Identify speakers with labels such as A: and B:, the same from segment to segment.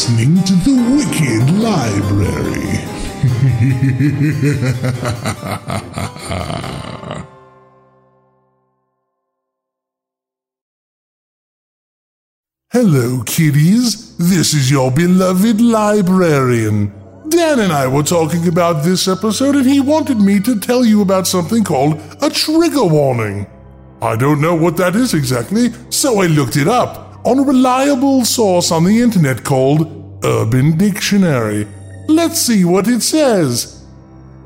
A: Listening to the Wicked Library. Hello, kiddies. This is your beloved librarian. Dan and I were talking about this episode, and he wanted me to tell you about something called a trigger warning. I don't know what that is exactly, so I looked it up on a reliable source on the internet called Urban Dictionary. Let's see what it says.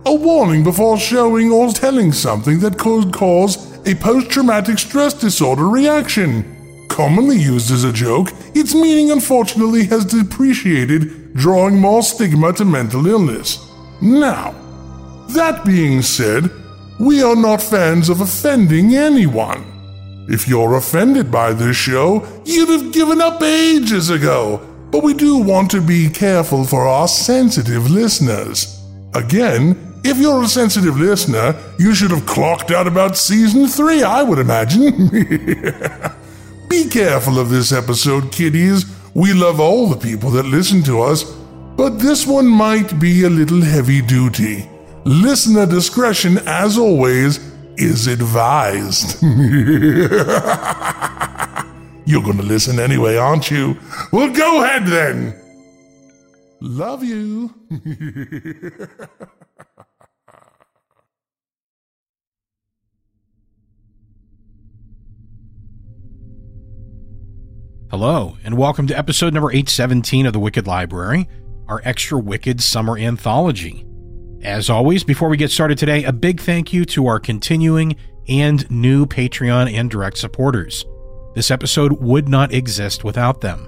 A: A warning before showing or telling something that could cause a post traumatic stress disorder reaction. Commonly used as a joke, its meaning unfortunately has depreciated, drawing more stigma to mental illness. Now, that being said, we are not fans of offending anyone. If you're offended by this show, you'd have given up ages ago. But we do want to be careful for our sensitive listeners. Again, if you're a sensitive listener, you should have clocked out about season three, I would imagine. be careful of this episode, kiddies. We love all the people that listen to us, but this one might be a little heavy duty. Listener discretion, as always, is advised. You're going to listen anyway, aren't you? Well, go ahead then. Love you.
B: Hello, and welcome to episode number 817 of The Wicked Library, our extra Wicked summer anthology. As always, before we get started today, a big thank you to our continuing and new Patreon and direct supporters. This episode would not exist without them.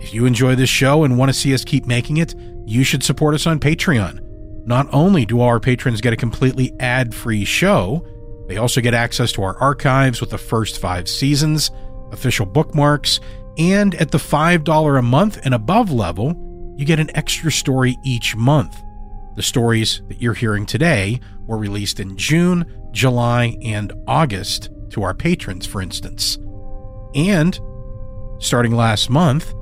B: If you enjoy this show and want to see us keep making it, you should support us on Patreon. Not only do all our patrons get a completely ad free show, they also get access to our archives with the first five seasons, official bookmarks, and at the $5 a month and above level, you get an extra story each month. The stories that you're hearing today were released in June, July, and August to our patrons, for instance. And starting last month,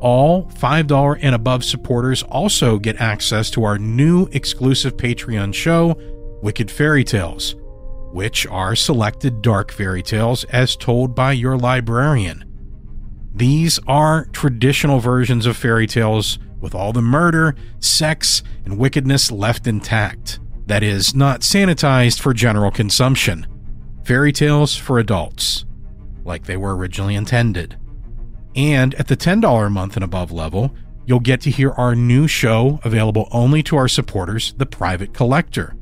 B: all $5 and above supporters also get access to our new exclusive Patreon show, Wicked Fairy Tales, which are selected dark fairy tales as told by your librarian. These are traditional versions of fairy tales with all the murder, sex, and wickedness left intact. That is, not sanitized for general consumption. Fairy tales for adults, like they were originally intended. And at the $10 a month and above level, you'll get to hear our new show available only to our supporters, The Private Collector.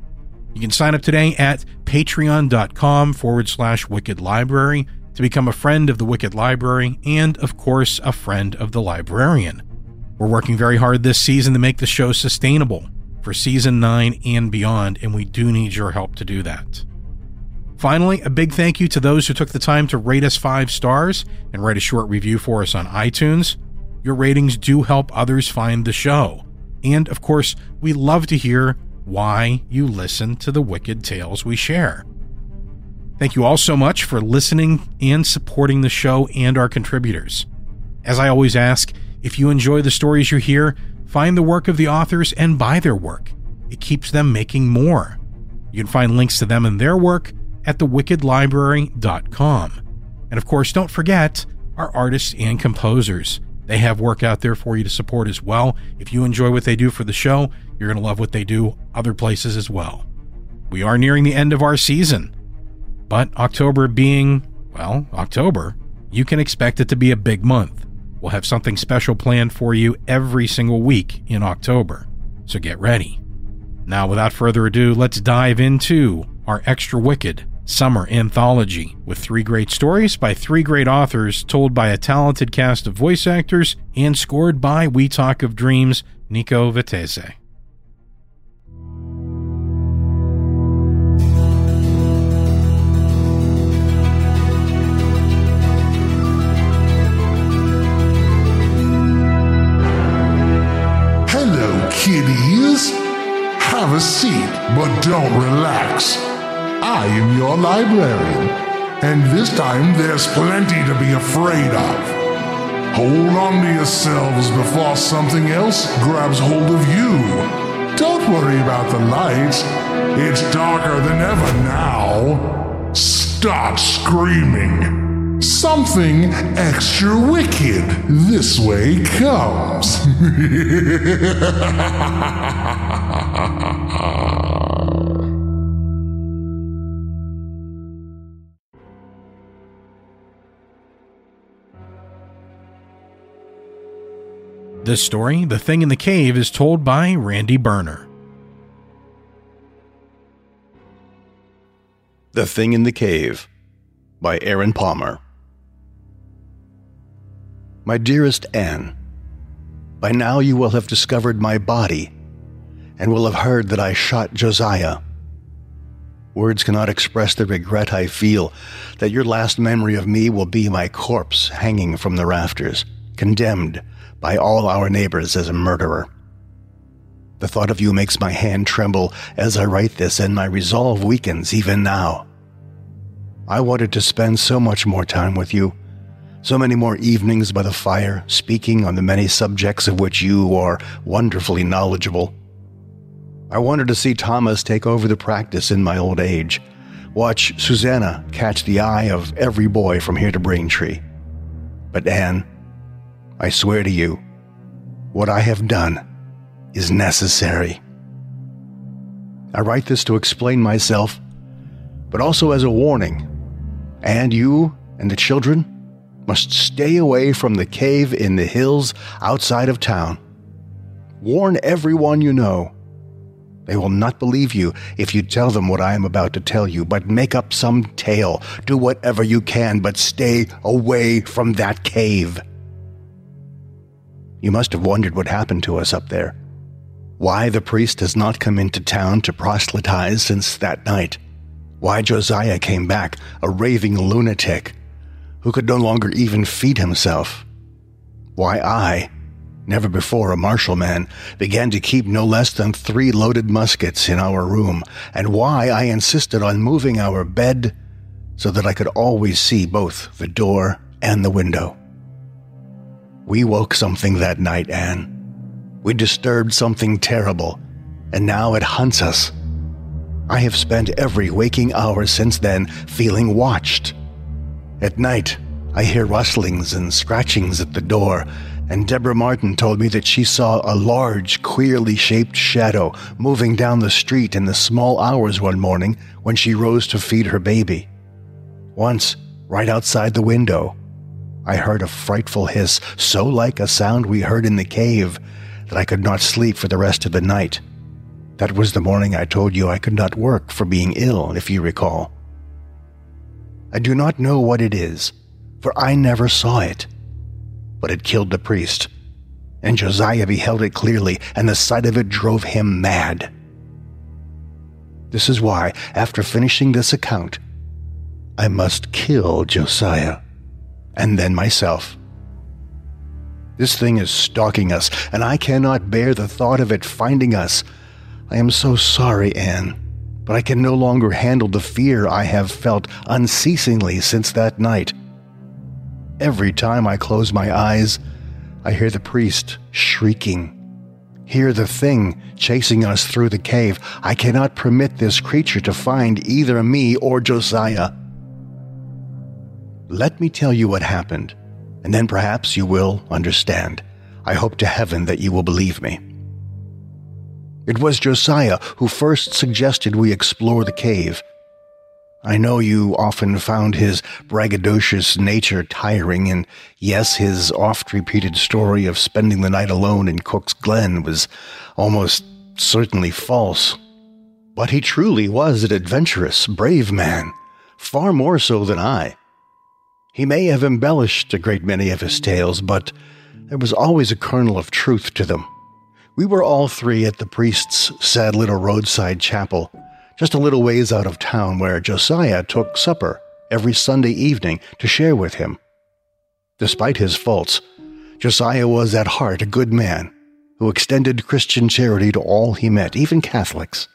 B: You can sign up today at patreon.com forward slash wicked library to become a friend of the Wicked Library and, of course, a friend of the librarian. We're working very hard this season to make the show sustainable for season 9 and beyond, and we do need your help to do that. Finally, a big thank you to those who took the time to rate us five stars and write a short review for us on iTunes. Your ratings do help others find the show. And of course, we love to hear why you listen to the wicked tales we share. Thank you all so much for listening and supporting the show and our contributors. As I always ask, if you enjoy the stories you hear, find the work of the authors and buy their work. It keeps them making more. You can find links to them and their work at thewickedlibrary.com. And of course, don't forget our artists and composers. They have work out there for you to support as well. If you enjoy what they do for the show, you're going to love what they do other places as well. We are nearing the end of our season. But October being, well, October, you can expect it to be a big month. We'll have something special planned for you every single week in October, so get ready. Now, without further ado, let's dive into our extra wicked Summer Anthology, with three great stories by three great authors, told by a talented cast of voice actors, and scored by We Talk of Dreams' Nico Vettese.
A: I am your librarian, and this time there's plenty to be afraid of. Hold on to yourselves before something else grabs hold of you. Don't worry about the lights. It's darker than ever now. Start screaming. Something extra wicked this way comes.
B: This story, The Thing in the Cave, is told by Randy Burner.
C: The Thing in the Cave by Aaron Palmer. My dearest Anne, by now you will have discovered my body and will have heard that I shot Josiah. Words cannot express the regret I feel that your last memory of me will be my corpse hanging from the rafters, condemned by all our neighbors as a murderer. The thought of you makes my hand tremble as I write this, and my resolve weakens even now. I wanted to spend so much more time with you, so many more evenings by the fire, speaking on the many subjects of which you are wonderfully knowledgeable. I wanted to see Thomas take over the practice in my old age, watch Susanna catch the eye of every boy from here to Braintree. But Anne, I swear to you, what I have done is necessary. I write this to explain myself, but also as a warning. And you and the children must stay away from the cave in the hills outside of town. Warn everyone you know. They will not believe you if you tell them what I am about to tell you, but make up some tale. Do whatever you can, but stay away from that cave. You must have wondered what happened to us up there. Why the priest has not come into town to proselytize since that night. Why Josiah came back, a raving lunatic, who could no longer even feed himself. Why I, never before a martial man, began to keep no less than three loaded muskets in our room, and why I insisted on moving our bed so that I could always see both the door and the window. We woke something that night, Anne. We disturbed something terrible, and now it hunts us. I have spent every waking hour since then feeling watched. At night, I hear rustlings and scratchings at the door, and Deborah Martin told me that she saw a large, queerly shaped shadow moving down the street in the small hours one morning when she rose to feed her baby. Once, right outside the window, I heard a frightful hiss, so like a sound we heard in the cave that I could not sleep for the rest of the night. That was the morning I told you I could not work for being ill, if you recall. I do not know what it is, for I never saw it. But it killed the priest, and Josiah beheld it clearly, and the sight of it drove him mad. This is why, after finishing this account, I must kill Josiah and then myself. This thing is stalking us, and I cannot bear the thought of it finding us. I am so sorry, Anne, but I can no longer handle the fear I have felt unceasingly since that night. Every time I close my eyes, I hear the priest shrieking. Hear the thing chasing us through the cave. I cannot permit this creature to find either me or Josiah. Let me tell you what happened, and then perhaps you will understand. I hope to heaven that you will believe me. It was Josiah who first suggested we explore the cave. I know you often found his braggadocious nature tiring, and yes, his oft repeated story of spending the night alone in Cook's Glen was almost certainly false. But he truly was an adventurous, brave man far more so than I. He may have embellished a great many of his tales, but there was always a kernel of truth to them. We were all three at the priest's sad little roadside chapel, just a little ways out of town, where Josiah took supper every Sunday evening to share with him. Despite his faults, Josiah was at heart a good man who extended Christian charity to all he met, even Catholics.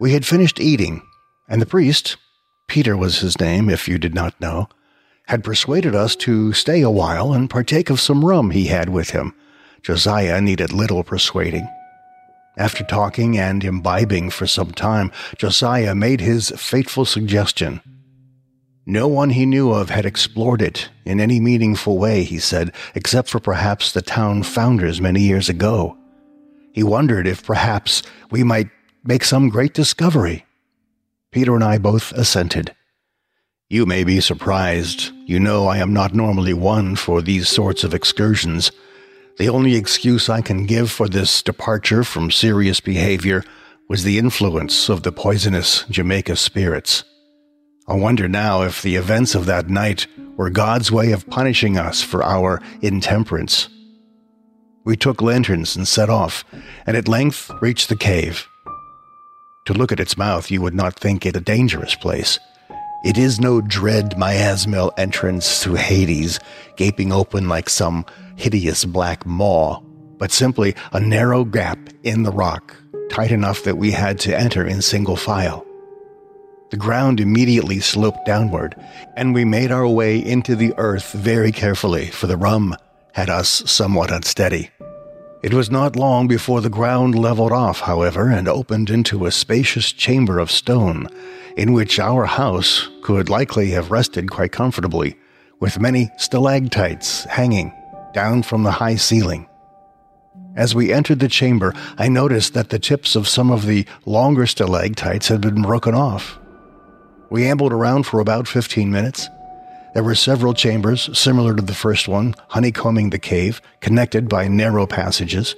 C: We had finished eating, and the priest, Peter was his name, if you did not know, had persuaded us to stay a while and partake of some rum he had with him. Josiah needed little persuading. After talking and imbibing for some time, Josiah made his fateful suggestion. No one he knew of had explored it in any meaningful way, he said, except for perhaps the town founders many years ago. He wondered if perhaps we might make some great discovery. Peter and I both assented. You may be surprised. You know I am not normally one for these sorts of excursions. The only excuse I can give for this departure from serious behavior was the influence of the poisonous Jamaica spirits. I wonder now if the events of that night were God's way of punishing us for our intemperance. We took lanterns and set off, and at length reached the cave. To look at its mouth, you would not think it a dangerous place. It is no dread miasmal entrance to Hades, gaping open like some hideous black maw, but simply a narrow gap in the rock, tight enough that we had to enter in single file. The ground immediately sloped downward, and we made our way into the earth very carefully, for the rum had us somewhat unsteady. It was not long before the ground leveled off, however, and opened into a spacious chamber of stone, in which our house could likely have rested quite comfortably, with many stalactites hanging down from the high ceiling. As we entered the chamber, I noticed that the tips of some of the longer stalactites had been broken off, we ambled around for about 15 minutes. There were several chambers, similar to the first one, honeycombing the cave, connected by narrow passages.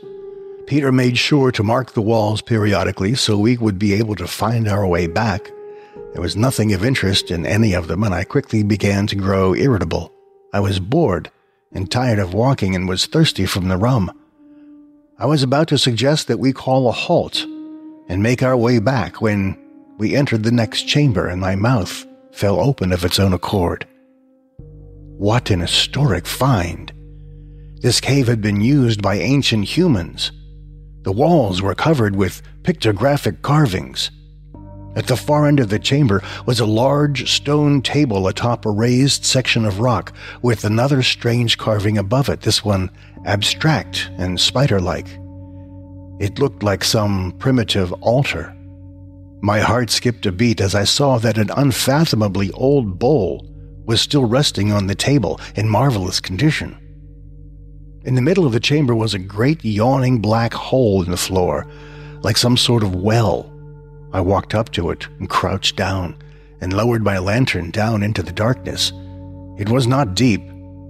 C: Peter made sure to mark the walls periodically so we would be able to find our way back. There was nothing of interest in any of them, and I quickly began to grow irritable. I was bored and tired of walking and was thirsty from the rum. I was about to suggest that we call a halt and make our way back when we entered the next chamber and my mouth fell open of its own accord. What an historic find! This cave had been used by ancient humans. The walls were covered with pictographic carvings. At the far end of the chamber was a large stone table atop a raised section of rock with another strange carving above it, this one abstract and spider like. It looked like some primitive altar. My heart skipped a beat as I saw that an unfathomably old bowl was still resting on the table in marvelous condition. In the middle of the chamber was a great yawning black hole in the floor, like some sort of well. I walked up to it and crouched down and lowered my lantern down into the darkness. It was not deep.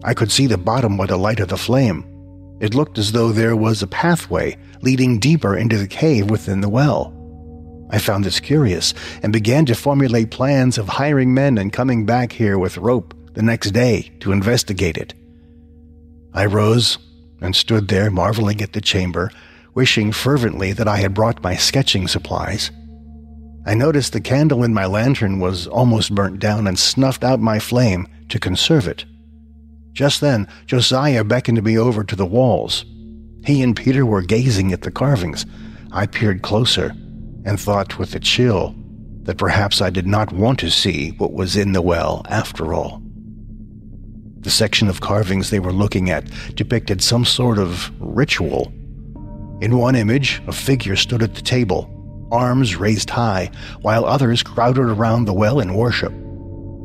C: I could see the bottom by the light of the flame. It looked as though there was a pathway leading deeper into the cave within the well. I found this curious and began to formulate plans of hiring men and coming back here with rope the next day to investigate it. I rose and stood there marveling at the chamber, wishing fervently that I had brought my sketching supplies. I noticed the candle in my lantern was almost burnt down and snuffed out my flame to conserve it. Just then, Josiah beckoned me over to the walls. He and Peter were gazing at the carvings. I peered closer and thought with a chill that perhaps I did not want to see what was in the well after all. The section of carvings they were looking at depicted some sort of ritual. In one image, a figure stood at the table, arms raised high, while others crowded around the well in worship.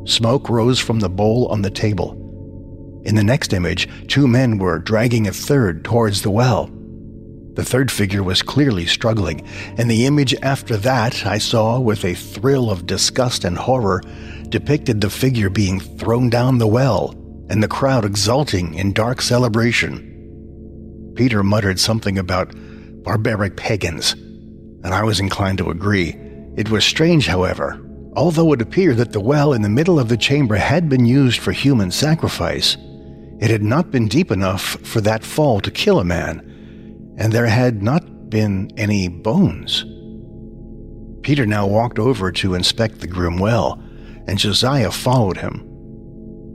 C: Smoke rose from the bowl on the table. In the next image, two men were dragging a third towards the well. The third figure was clearly struggling, and the image after that I saw with a thrill of disgust and horror depicted the figure being thrown down the well and the crowd exulting in dark celebration. Peter muttered something about barbaric pagans, and I was inclined to agree. It was strange, however, Although it appeared that the well in the middle of the chamber had been used for human sacrifice, it had not been deep enough for that fall to kill a man, and there had not been any bones. Peter now walked over to inspect the grim well, and Josiah followed him.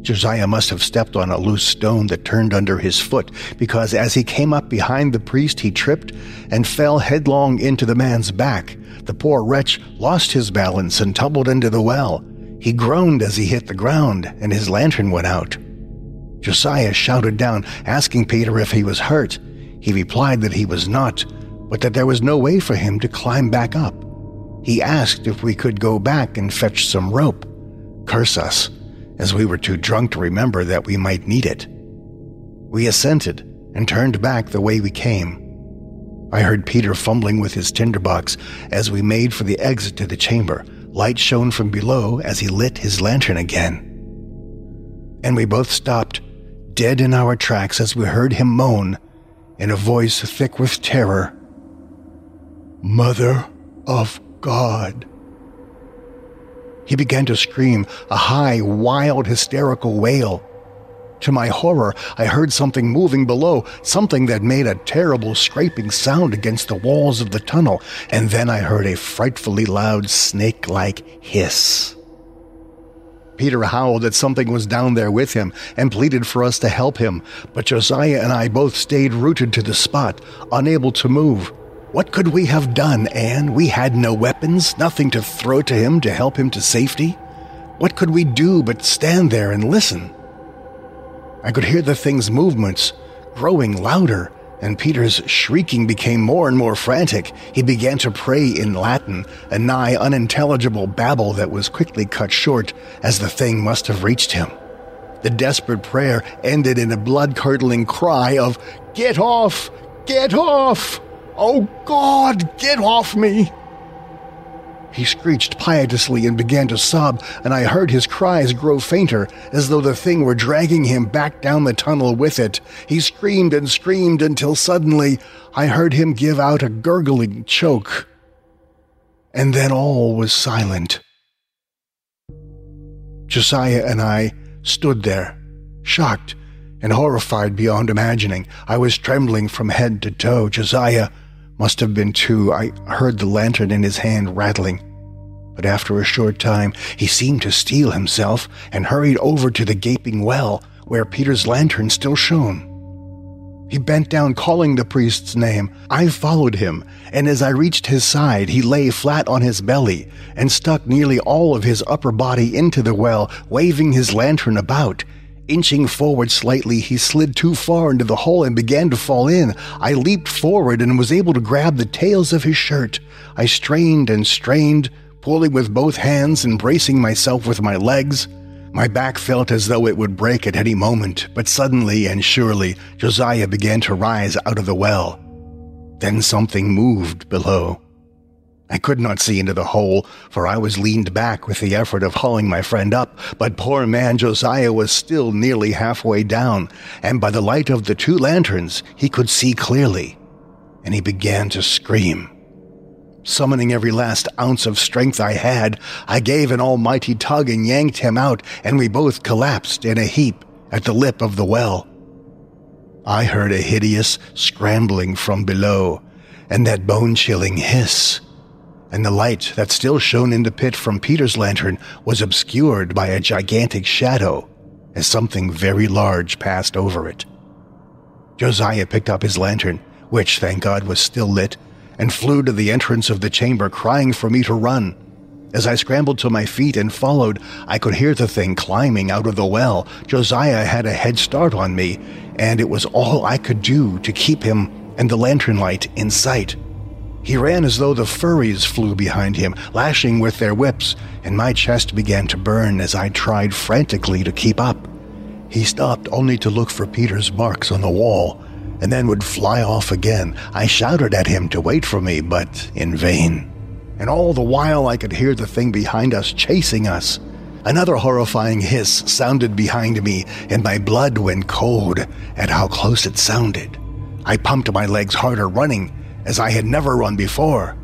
C: Josiah must have stepped on a loose stone that turned under his foot, because as he came up behind the priest, he tripped and fell headlong into the man's back. The poor wretch lost his balance and tumbled into the well. He groaned as he hit the ground, and his lantern went out. Josiah shouted down, asking Peter if he was hurt. He replied that he was not, but that there was no way for him to climb back up. He asked if we could go back and fetch some rope. Curse us, as we were too drunk to remember that we might need it. We assented and turned back the way we came. I heard Peter fumbling with his tinderbox as we made for the exit to the chamber. Light shone from below as he lit his lantern again. And we both stopped, dead in our tracks, as we heard him moan, in a voice thick with terror Mother of God. He began to scream, a high, wild, hysterical wail. To my horror, I heard something moving below, something that made a terrible scraping sound against the walls of the tunnel, and then I heard a frightfully loud snake like hiss. Peter howled that something was down there with him and pleaded for us to help him, but Josiah and I both stayed rooted to the spot, unable to move. What could we have done, Anne? We had no weapons, nothing to throw to him to help him to safety. What could we do but stand there and listen? I could hear the thing's movements growing louder, and Peter's shrieking became more and more frantic. He began to pray in Latin, a nigh unintelligible babble that was quickly cut short as the thing must have reached him. The desperate prayer ended in a blood curdling cry of, Get off! Get off! Oh God, get off me! He screeched piteously and began to sob, and I heard his cries grow fainter, as though the thing were dragging him back down the tunnel with it. He screamed and screamed until suddenly I heard him give out a gurgling choke. And then all was silent. Josiah and I stood there, shocked and horrified beyond imagining. I was trembling from head to toe. Josiah must have been too. I heard the lantern in his hand rattling. But after a short time, he seemed to steel himself and hurried over to the gaping well where Peter's lantern still shone. He bent down, calling the priest's name. I followed him, and as I reached his side, he lay flat on his belly and stuck nearly all of his upper body into the well, waving his lantern about. Inching forward slightly, he slid too far into the hole and began to fall in. I leaped forward and was able to grab the tails of his shirt. I strained and strained, pulling with both hands and bracing myself with my legs. My back felt as though it would break at any moment, but suddenly and surely Josiah began to rise out of the well. Then something moved below. I could not see into the hole, for I was leaned back with the effort of hauling my friend up, but poor man Josiah was still nearly halfway down, and by the light of the two lanterns he could see clearly, and he began to scream. Summoning every last ounce of strength I had, I gave an almighty tug and yanked him out, and we both collapsed in a heap at the lip of the well. I heard a hideous scrambling from below, and that bone chilling hiss, and the light that still shone in the pit from Peter's lantern was obscured by a gigantic shadow as something very large passed over it. Josiah picked up his lantern, which, thank God, was still lit, and flew to the entrance of the chamber, crying for me to run. As I scrambled to my feet and followed, I could hear the thing climbing out of the well. Josiah had a head start on me, and it was all I could do to keep him and the lantern light in sight. He ran as though the Furies flew behind him, lashing with their whips, and my chest began to burn as I tried frantically to keep up. He stopped only to look for Peter's marks on the wall, and then would fly off again. I shouted at him to wait for me, but in vain. And all the while I could hear the thing behind us chasing us. Another horrifying hiss sounded behind me, and my blood went cold at how close it sounded. I pumped my legs harder, running as I had never run before.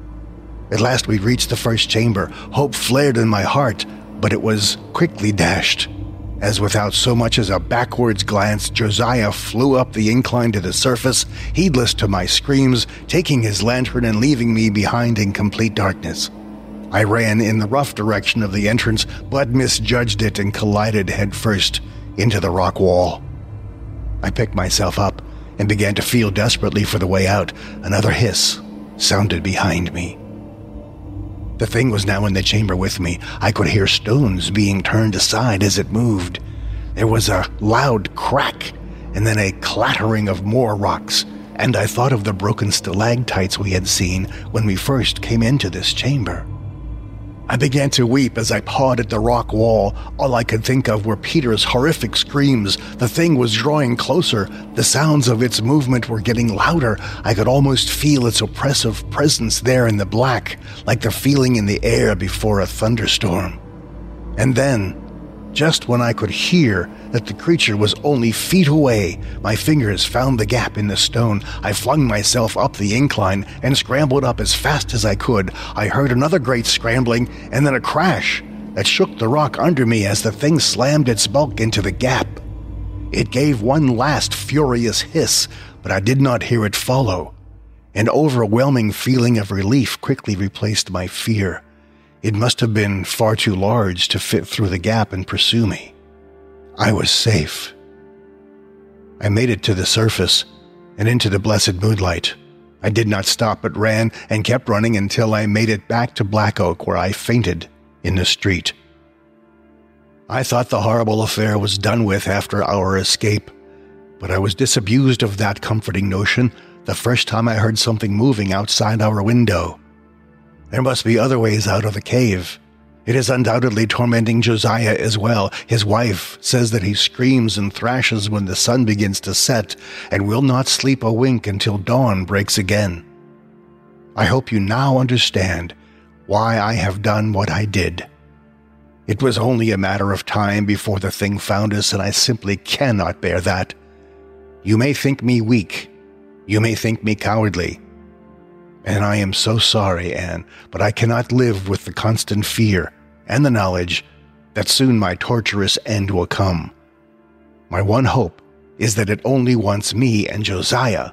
C: At last we reached the first chamber. Hope flared in my heart, but it was quickly dashed. As without so much as a backwards glance, Josiah flew up the incline to the surface, heedless to my screams, taking his lantern and leaving me behind in complete darkness. I ran in the rough direction of the entrance, but misjudged it and collided headfirst into the rock wall. I picked myself up and began to feel desperately for the way out. Another hiss sounded behind me. The thing was now in the chamber with me. I could hear stones being turned aside as it moved. There was a loud crack, and then a clattering of more rocks, and I thought of the broken stalactites we had seen when we first came into this chamber. I began to weep as I pawed at the rock wall. All I could think of were Peter's horrific screams. The thing was drawing closer. The sounds of its movement were getting louder. I could almost feel its oppressive presence there in the black, like the feeling in the air before a thunderstorm. And then, just when I could hear that the creature was only feet away, my fingers found the gap in the stone. I flung myself up the incline and scrambled up as fast as I could. I heard another great scrambling and then a crash that shook the rock under me as the thing slammed its bulk into the gap. It gave one last furious hiss, but I did not hear it follow. An overwhelming feeling of relief quickly replaced my fear. It must have been far too large to fit through the gap and pursue me. I was safe. I made it to the surface and into the blessed moonlight. I did not stop but ran and kept running until I made it back to Black Oak, where I fainted in the street. I thought the horrible affair was done with after our escape, but I was disabused of that comforting notion the first time I heard something moving outside our window. There must be other ways out of the cave. It is undoubtedly tormenting Josiah as well. His wife says that he screams and thrashes when the sun begins to set and will not sleep a wink until dawn breaks again. I hope you now understand why I have done what I did. It was only a matter of time before the thing found us, and I simply cannot bear that. You may think me weak. You may think me cowardly. And I am so sorry, Anne, but I cannot live with the constant fear and the knowledge that soon my torturous end will come. My one hope is that it only wants me and Josiah,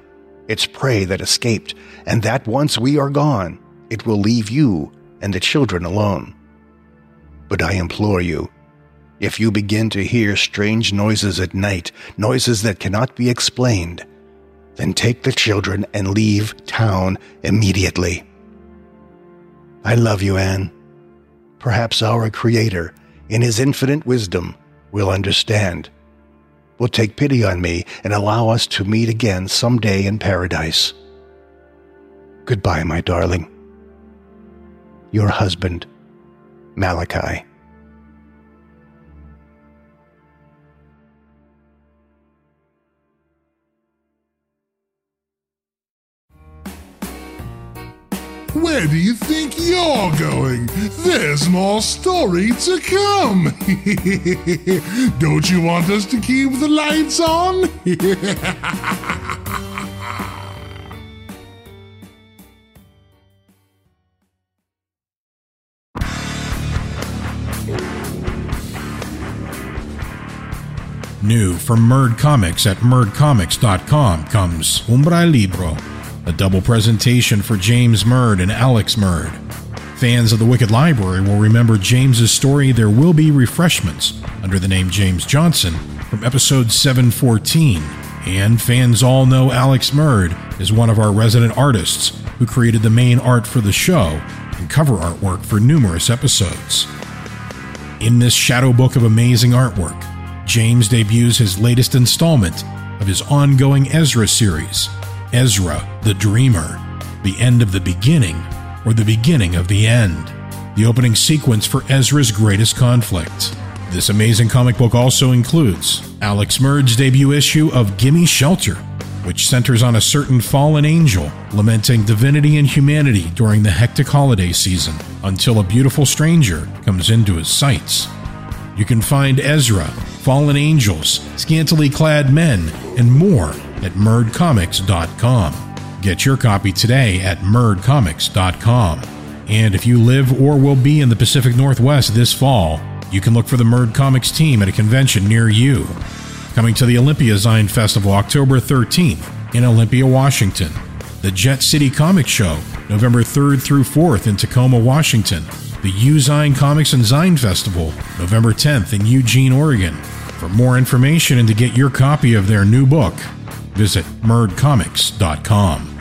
C: its prey that escaped, and that once we are gone, it will leave you and the children alone. But I implore you, if you begin to hear strange noises at night, noises that cannot be explained, then take the children and leave town immediately. I love you, Anne. Perhaps our Creator, in His infinite wisdom, will understand, will take pity on me and allow us to meet again someday in paradise. Goodbye, my darling. Your husband, Malachi.
A: Where do you think you're going? There's more story to come. Don't you want us to keep the lights on?
B: New from Murd Comics at murdcomics.com comes Umbra Libro, a double presentation for James Murd and Alex Murd. Fans of the Wicked Library will remember James's story There Will Be Refreshments under the name James Johnson from episode 714. And fans all know Alex Murd is one of our resident artists who created the main art for the show and cover artwork for numerous episodes. In this shadow book of amazing artwork, James debuts his latest installment of his ongoing Ezra series, Ezra the Dreamer, the end of the beginning or the beginning of the end, the opening sequence for Ezra's greatest conflict. This amazing comic book also includes Alex Murd's debut issue of Gimme Shelter, which centers on a certain fallen angel lamenting divinity and humanity during the hectic holiday season until a beautiful stranger comes into his sights. You can find Ezra, fallen angels, scantily clad men, and more at murdcomics.com. Get your copy today at murdcomics.com. And if you live or will be in the Pacific Northwest this fall, you can look for the Murd Comics team at a convention near you. Coming to the Olympia Zine Festival October 13th in Olympia, Washington. The Jet City Comic Show, November 3rd through 4th in Tacoma, Washington. The Uzine Comics and Zine Festival, November 10th in Eugene, Oregon. For more information and to get your copy of their new book, visit murdcomics.com.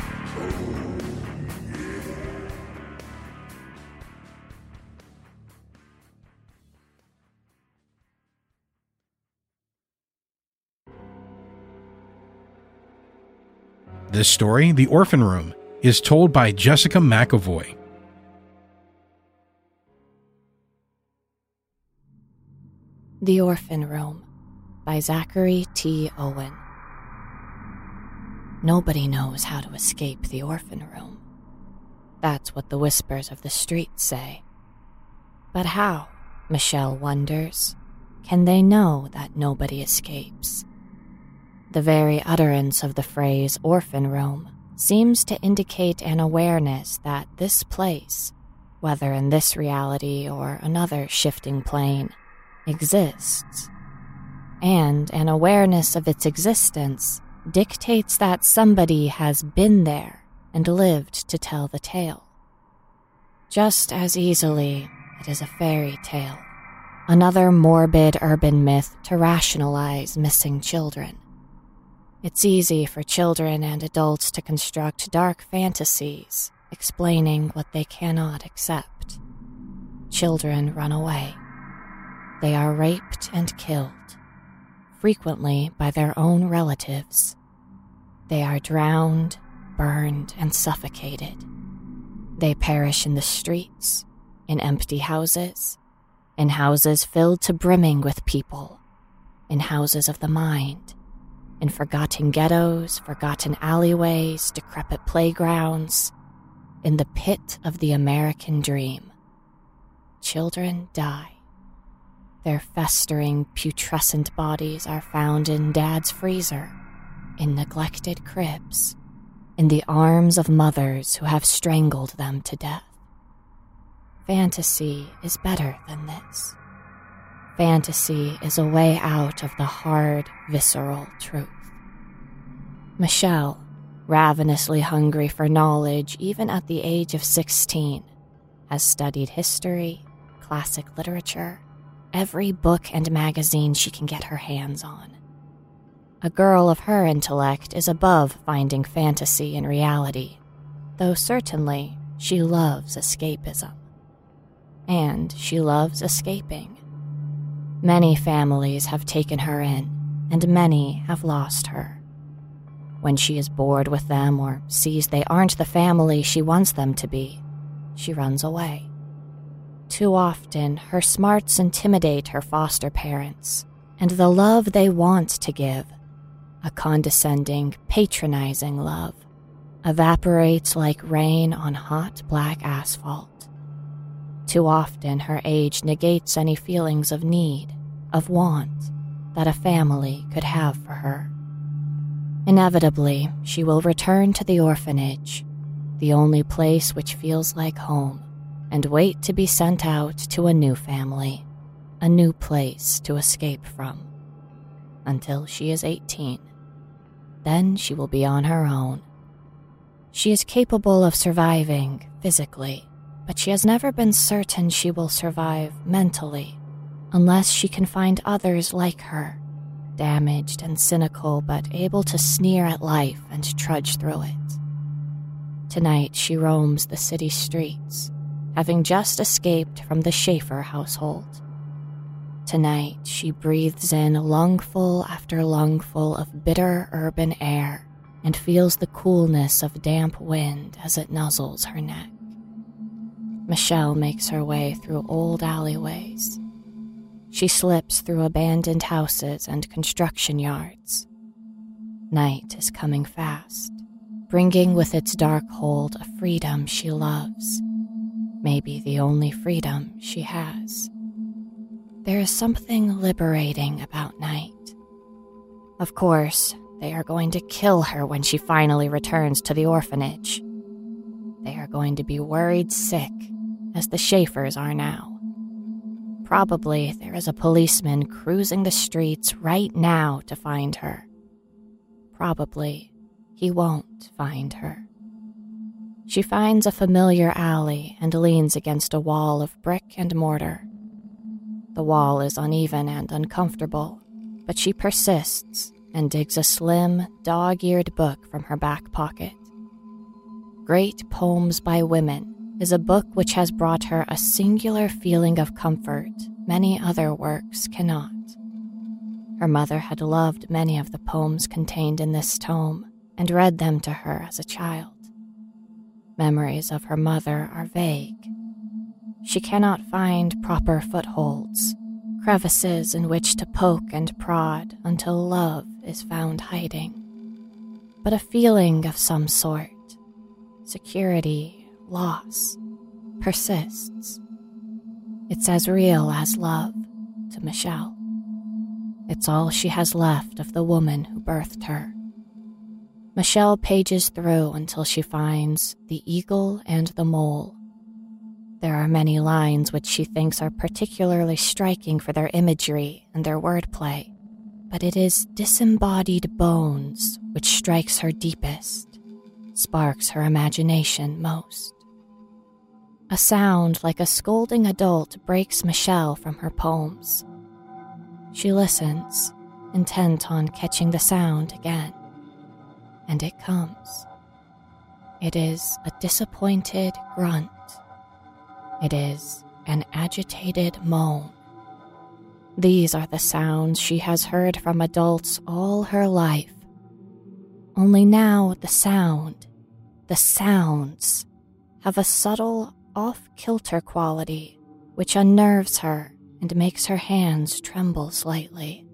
B: This story, The Orphan Room, is told by Jessica McEvoy.
D: The Orphan Room by Zachary T. Owen. Nobody knows how to escape the orphan room. That's what the whispers of the streets say. But how, Michelle wonders, can they know that nobody escapes? The very utterance of the phrase orphan room seems to indicate an awareness that this place, whether in this reality or another shifting plane, exists. And an awareness of its existence dictates that somebody has been there and lived to tell the tale. Just as easily, it is a fairy tale, another morbid urban myth to rationalize missing children. It's easy for children and adults to construct dark fantasies explaining what they cannot accept. Children run away. They are raped and killed frequently by their own relatives. They are drowned, burned, and suffocated. They perish in the streets, in empty houses, in houses filled to brimming with people, in houses of the mind, in forgotten ghettos, forgotten alleyways, decrepit playgrounds, in the pit of the American dream. Children die their festering, putrescent bodies are found in Dad's freezer, in neglected cribs, in the arms of mothers who have strangled them to death. Fantasy is better than this. Fantasy is a way out of the hard, visceral truth. Michelle, ravenously hungry for knowledge even at the age of 16, has studied history, classic literature, every book and magazine she can get her hands on. A girl of her intellect is above finding fantasy in reality, though certainly she loves escapism. And she loves escaping. Many families have taken her in, and many have lost her. When she is bored with them or sees they aren't the family she wants them to be, she runs away. Too often, her smarts intimidate her foster parents, and the love they want to give, a condescending, patronizing love, evaporates like rain on hot black asphalt. Too often, her age negates any feelings of need, of want, that a family could have for her. Inevitably, she will return to the orphanage, the only place which feels like home and wait to be sent out to a new family, a new place to escape from, until she is 18. Then she will be on her own. She is capable of surviving physically, but she has never been certain she will survive mentally unless she can find others like her, damaged and cynical but able to sneer at life and trudge through it. Tonight she roams the city streets having just escaped from the Schaefer household. Tonight, she breathes in lungful after lungful of bitter urban air and feels the coolness of damp wind as it nuzzles her neck. Michelle makes her way through old alleyways. She slips through abandoned houses and construction yards. Night is coming fast, bringing with its dark hold a freedom she loves maybe the only freedom she has. There is something liberating about night. Of course, they are going to kill her when she finally returns to the orphanage. They are going to be worried sick as the Schaefers are now. Probably there is a policeman cruising the streets right now to find her. Probably he won't find her. She finds a familiar alley and leans against a wall of brick and mortar. The wall is uneven and uncomfortable, but she persists and digs a slim, dog eared book from her back pocket. Great Poems by Women is a book which has brought her a singular feeling of comfort many other works cannot. Her mother had loved many of the poems contained in this tome and read them to her as a child. Memories of her mother are vague. She cannot find proper footholds, crevices in which to poke and prod until love is found hiding. But a feeling of some sort, security, loss, persists. It's as real as love to Michelle. It's all she has left of the woman who birthed her. Michelle pages through until she finds the eagle and the mole. There are many lines which she thinks are particularly striking for their imagery and their wordplay, but it is disembodied bones which strikes her deepest, sparks her imagination most. A sound like a scolding adult breaks Michelle from her poems. She listens, intent on catching the sound again. And it comes. It is a disappointed grunt. It is an agitated moan. These are the sounds she has heard from adults all her life. Only now the sound, the sounds, have a subtle off kilter quality which unnerves her and makes her hands tremble slightly.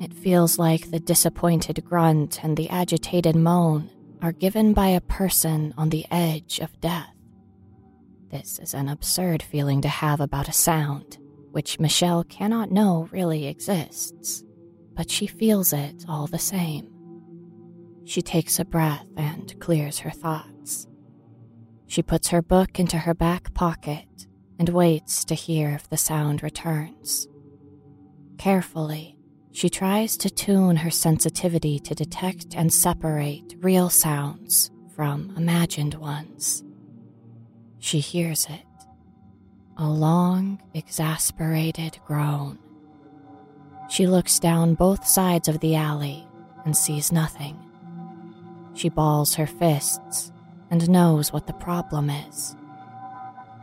D: It feels like the disappointed grunt and the agitated moan are given by a person on the edge of death. This is an absurd feeling to have about a sound, which Michelle cannot know really exists, but she feels it all the same. She takes a breath and clears her thoughts. She puts her book into her back pocket and waits to hear if the sound returns. Carefully, she tries to tune her sensitivity to detect and separate real sounds from imagined ones. She hears it a long, exasperated groan. She looks down both sides of the alley and sees nothing. She balls her fists and knows what the problem is.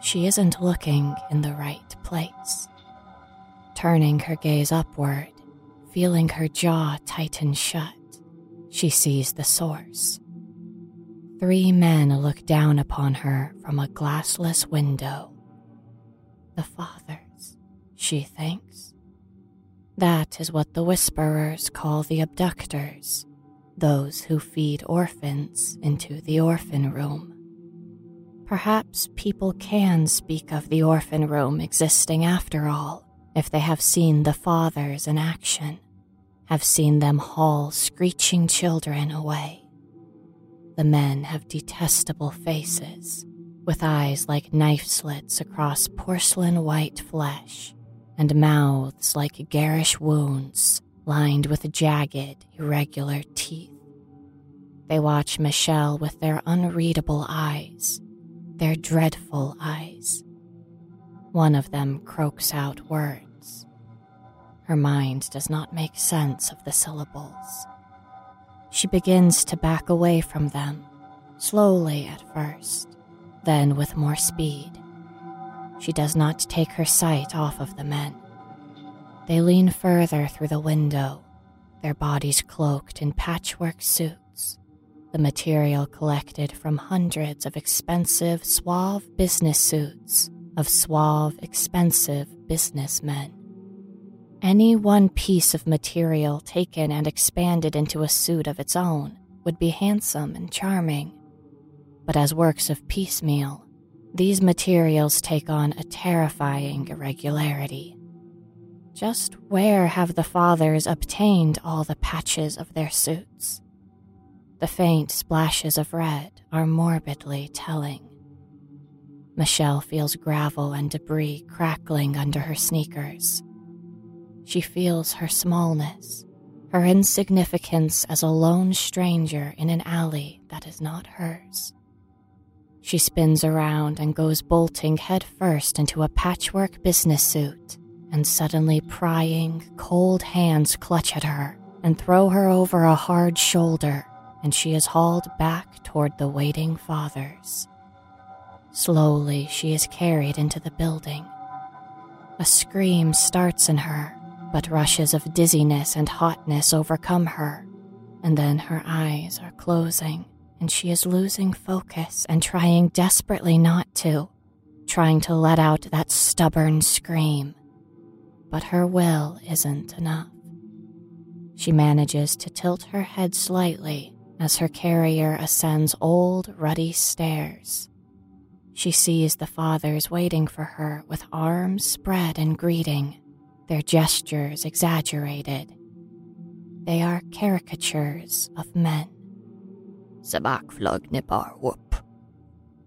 D: She isn't looking in the right place. Turning her gaze upward, feeling her jaw tighten shut, she sees the source. Three men look down upon her from a glassless window. The fathers, she thinks. That is what the whisperers call the abductors those who feed orphans into the orphan room. Perhaps people can speak of the orphan room existing after all, if they have seen the fathers in action, have seen them haul screeching children away. The men have detestable faces, with eyes like knife slits across porcelain white flesh, and mouths like garish wounds lined with jagged, irregular teeth. They watch Michelle with their unreadable eyes, their dreadful eyes. One of them croaks out words. Her mind does not make sense of the syllables. She begins to back away from them, slowly at first, then with more speed. She does not take her sight off of the men. They lean further through the window, their bodies cloaked in patchwork suits the material collected from hundreds of expensive, suave business suits of suave, expensive businessmen. Any one piece of material taken and expanded into a suit of its own would be handsome and charming. But as works of piecemeal, these materials take on a terrifying irregularity. Just where have the fathers obtained all the patches of their suits? The faint splashes of red are morbidly telling. Michelle feels gravel and debris crackling under her sneakers. She feels her smallness, her insignificance as a lone stranger in an alley that is not hers. She spins around and goes bolting headfirst into a patchwork business suit, and suddenly prying, cold hands clutch at her and throw her over a hard shoulder, and she is hauled back toward the waiting fathers. Slowly, she is carried into the building. A scream starts in her, but rushes of dizziness and hotness overcome her, and then her eyes are closing, and she is losing focus and trying desperately not to, trying to let out that stubborn scream. But her will isn't enough. She manages to tilt her head slightly as her carrier ascends old, ruddy stairs. She sees the fathers waiting for her with arms spread in greeting their gestures exaggerated. They are caricatures of men.
E: Sabak flug nipar whoop.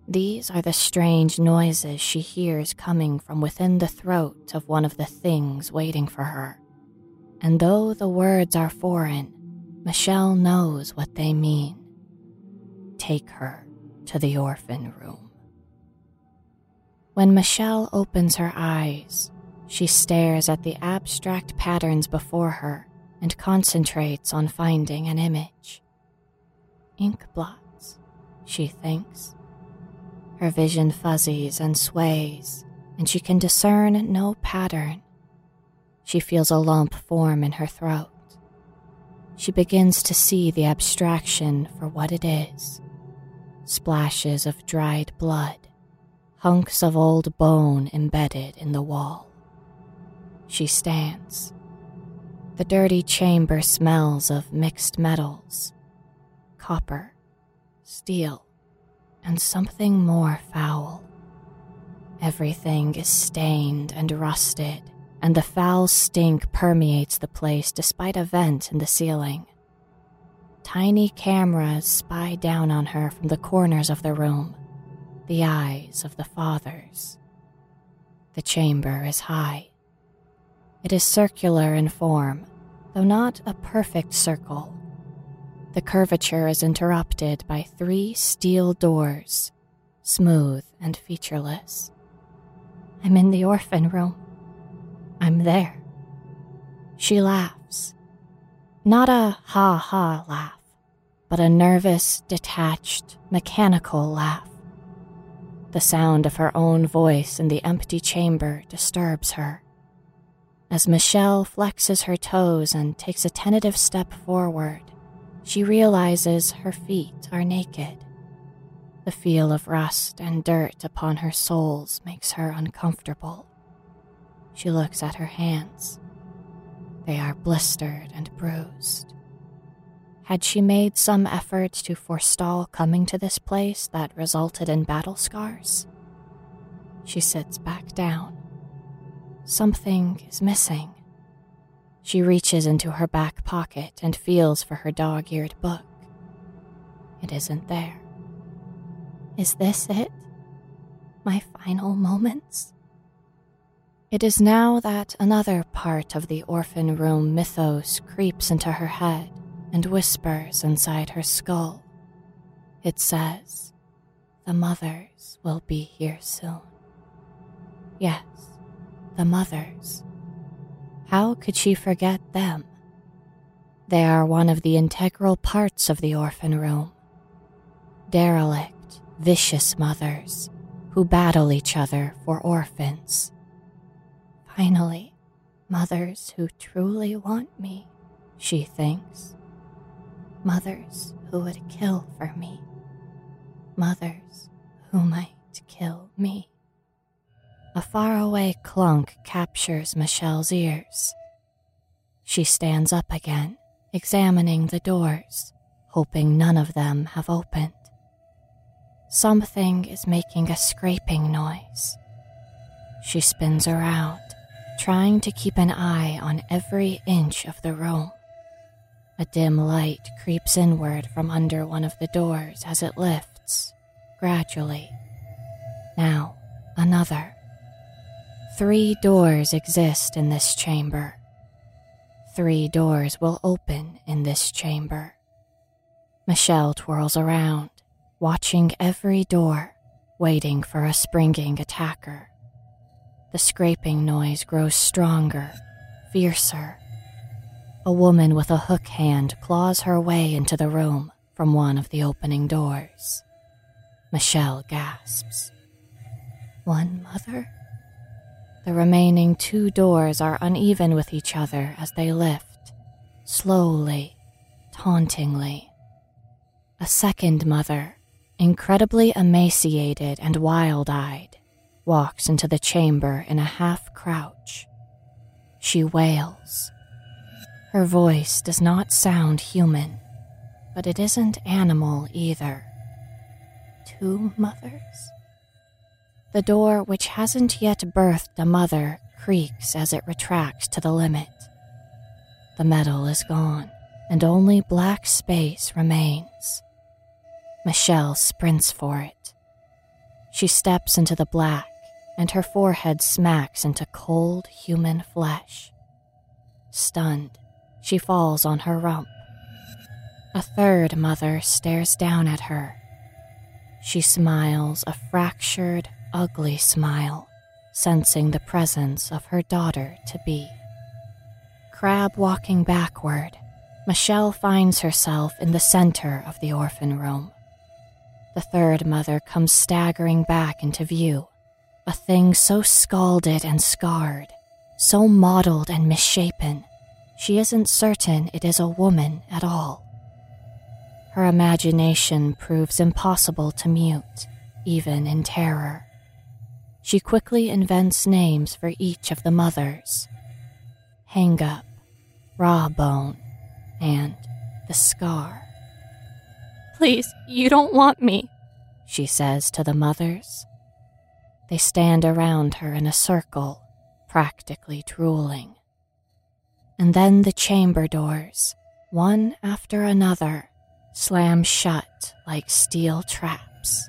D: These are the strange noises she hears coming from within the throat of one of the things waiting for her. And though the words are foreign, Michelle knows what they mean. Take her to the orphan room. When Michelle opens her eyes, she stares at the abstract patterns before her and concentrates on finding an image. Ink blots, she thinks. Her vision fuzzies and sways, and she can discern no pattern. She feels a lump form in her throat. She begins to see the abstraction for what it is splashes of dried blood, hunks of old bone embedded in the wall. She stands. The dirty chamber smells of mixed metals copper, steel, and something more foul. Everything is stained and rusted, and the foul stink permeates the place despite a vent in the ceiling. Tiny cameras spy down on her from the corners of the room, the eyes of the fathers. The chamber is high it is circular in form, though not a perfect circle. The curvature is interrupted by three steel doors, smooth and featureless. I'm in the orphan room. I'm there. She laughs. Not a ha ha laugh, but a nervous, detached, mechanical laugh. The sound of her own voice in the empty chamber disturbs her. As Michelle flexes her toes and takes a tentative step forward, she realizes her feet are naked. The feel of rust and dirt upon her soles makes her uncomfortable. She looks at her hands. They are blistered and bruised. Had she made some effort to forestall coming to this place that resulted in battle scars? She sits back down. Something is missing. She reaches into her back pocket and feels for her dog eared book. It isn't there. Is this it? My final moments? It is now that another part of the orphan room mythos creeps into her head and whispers inside her skull. It says, The mothers will be here soon. Yes, the mothers. How could she forget them? They are one of the integral parts of the orphan room. Derelict, vicious mothers who battle each other for orphans. Finally, mothers who truly want me, she thinks. Mothers who would kill for me. Mothers who might kill me. A faraway clunk captures Michelle's ears. She stands up again, examining the doors, hoping none of them have opened. Something is making a scraping noise. She spins around, trying to keep an eye on every inch of the room. A dim light creeps inward from under one of the doors as it lifts, gradually Now, another. Three doors exist in this chamber. Three doors will open in this chamber. Michelle twirls around, watching every door, waiting for a springing attacker. The scraping noise grows stronger, fiercer. A woman with a hook hand claws her way into the room from one of the opening doors. Michelle gasps. One mother? The remaining two doors are uneven with each other as they lift, slowly, tauntingly. A second mother, incredibly emaciated and wild eyed, walks into the chamber in a half crouch. She wails. Her voice does not sound human, but it isn't animal either. Two mothers? The door, which hasn't yet birthed a mother, creaks as it retracts to the limit. The metal is gone, and only black space remains. Michelle sprints for it. She steps into the black, and her forehead smacks into cold human flesh. Stunned, she falls on her rump. A third mother stares down at her. She smiles a fractured, ugly smile, sensing the presence of her daughter to be. Crab walking backward, Michelle finds herself in the center of the orphan room. The third mother comes staggering back into view, a thing so scalded and scarred, so mottled and misshapen, she isn't certain it is a woman at all. Her imagination proves impossible to mute, even in terror. She quickly invents names for each of the mothers Hang Up, Rawbone, and the Scar. Please, you don't want me, she says to the mothers. They stand around her in a circle, practically drooling. And then the chamber doors, one after another, slam shut like steel traps.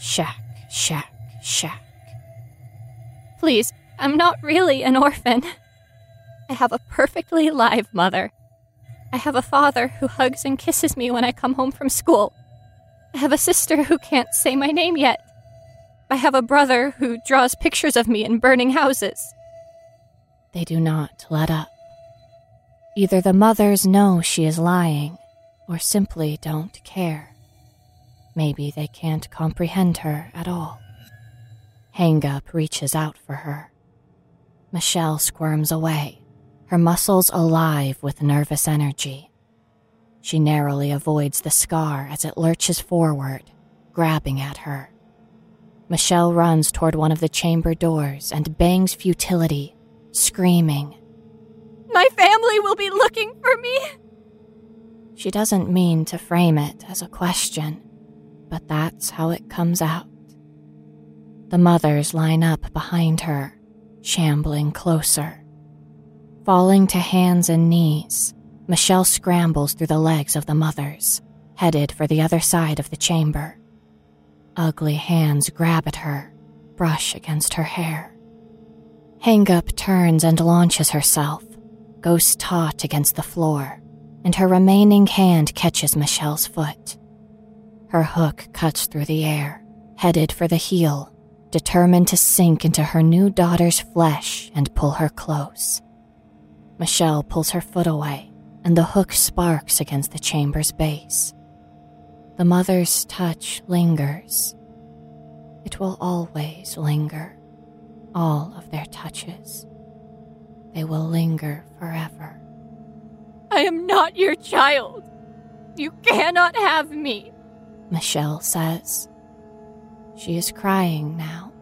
D: Shack, shack, shack. Please, I'm not really an orphan. I have a perfectly live mother. I have a father who hugs and kisses me when I come home from school. I have a sister who can't say my name yet. I have a brother who draws pictures of me in burning houses. They do not let up. Either the mothers know she is lying, or simply don't care. Maybe they can't comprehend her at all. Hang Up reaches out for her. Michelle squirms away, her muscles alive with nervous energy. She narrowly avoids the scar as it lurches forward, grabbing at her. Michelle runs toward one of the chamber doors and bangs futility, screaming, My family will be looking for me! She doesn't mean to frame it as a question, but that's how it comes out. The mothers line up behind her, shambling closer. Falling to hands and knees, Michelle scrambles through the legs of the mothers, headed for the other side of the chamber. Ugly hands grab at her, brush against her hair. Hangup turns and launches herself, goes taut against the floor, and her remaining hand catches Michelle's foot. Her hook cuts through the air, headed for the heel, determined to sink into her new daughter's flesh and pull her close. Michelle pulls her foot away, and the hook sparks against the chamber's base. The mother's touch lingers. It will always linger. All of their touches. They will linger forever. I am not your child. You cannot have me, Michelle says. She is crying now.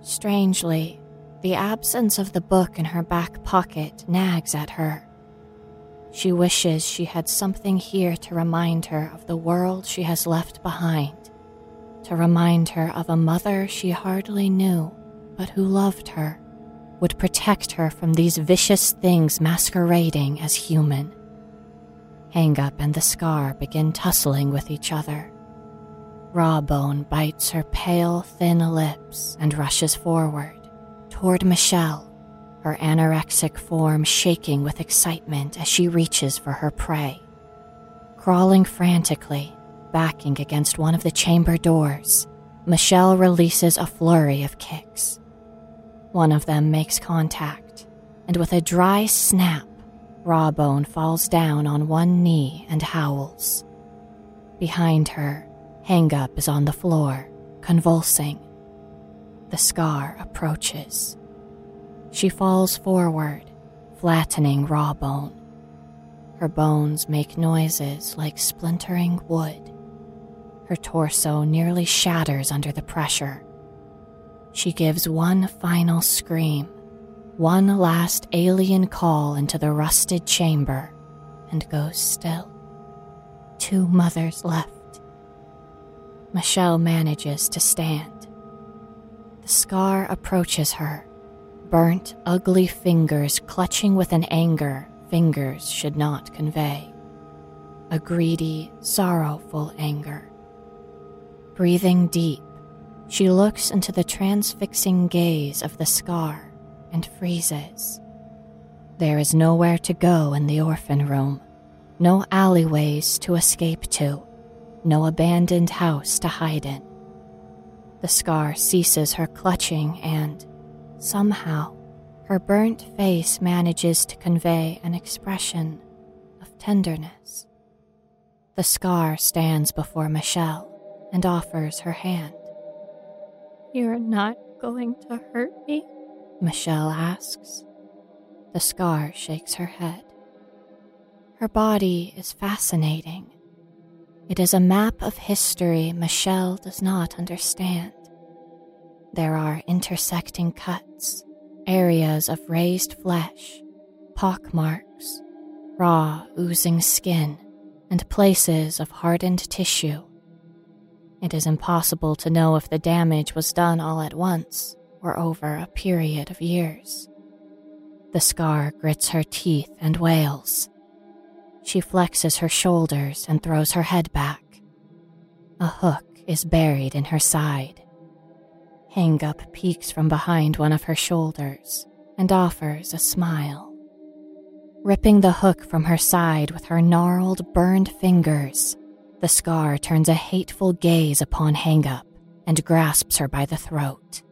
D: Strangely, the absence of the book in her back pocket nags at her. She wishes she had something here to remind her of the world she has left behind, to remind her of a mother she hardly knew, but who loved her, would protect her from these vicious things masquerading as human. Hang Up and the Scar begin tussling with each other. Rawbone bites her pale, thin lips and rushes forward toward Michelle, her anorexic form shaking with excitement as she reaches for her prey. Crawling frantically, backing against one of the chamber doors, Michelle releases a flurry of kicks. One of them makes contact, and with a dry snap, Rawbone falls down on one knee and howls. Behind her, Hangup is on the floor, convulsing. The scar approaches. She falls forward, flattening Rawbone. Her bones make noises like splintering wood. Her torso nearly shatters under the pressure. She gives one final scream, one last alien call into the rusted chamber, and goes still. Two mothers left. Michelle manages to stand. The scar approaches her, burnt, ugly fingers clutching with an anger fingers should not convey. A greedy, sorrowful anger. Breathing deep, she looks into the transfixing gaze of the scar and freezes. There is nowhere to go in the orphan room, no alleyways to escape to no abandoned house to hide in. The scar ceases her clutching, and somehow her burnt face manages to convey an expression of tenderness. The scar stands before Michelle and offers her hand.
F: You're not going to hurt me?
D: Michelle asks. The scar shakes her head. Her body is fascinating it is a map of history Michelle does not understand. There are intersecting cuts, areas of raised flesh, pockmarks, raw, oozing skin, and places of hardened tissue. It is impossible to know if the damage was done all at once or over a period of years. The scar grits her teeth and wails. She flexes her shoulders and throws her head back. A hook is buried in her side. Hangup peeks from behind one of her shoulders and offers a smile. Ripping the hook from her side with her gnarled, burned fingers, the scar turns a hateful gaze upon Hangup and grasps her by the throat.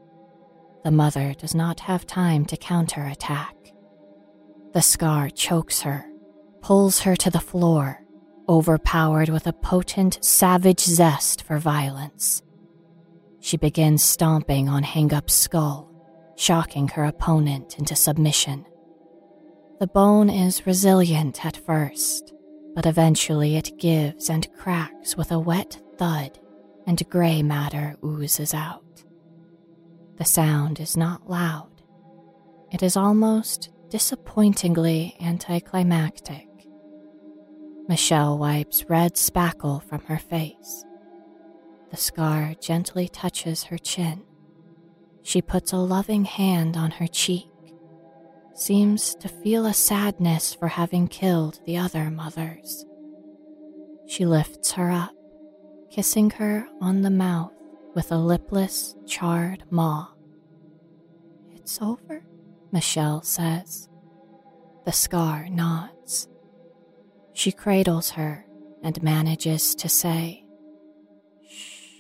D: The mother does not have time to counterattack. The scar chokes her pulls her to the floor, overpowered with a potent, savage zest for violence. She begins stomping on Hangup's skull, shocking her opponent into submission. The bone is resilient at first, but eventually it gives and cracks with a wet thud, and gray matter oozes out. The sound is not loud. It is almost disappointingly anticlimactic. Michelle wipes red spackle from her face. The scar gently touches her chin. She puts a loving hand on her cheek, seems to feel a sadness for having killed the other mothers. She lifts her up, kissing her on the mouth with a lipless, charred maw. It's over, Michelle says. The scar nods. She cradles her and manages to say, Shh.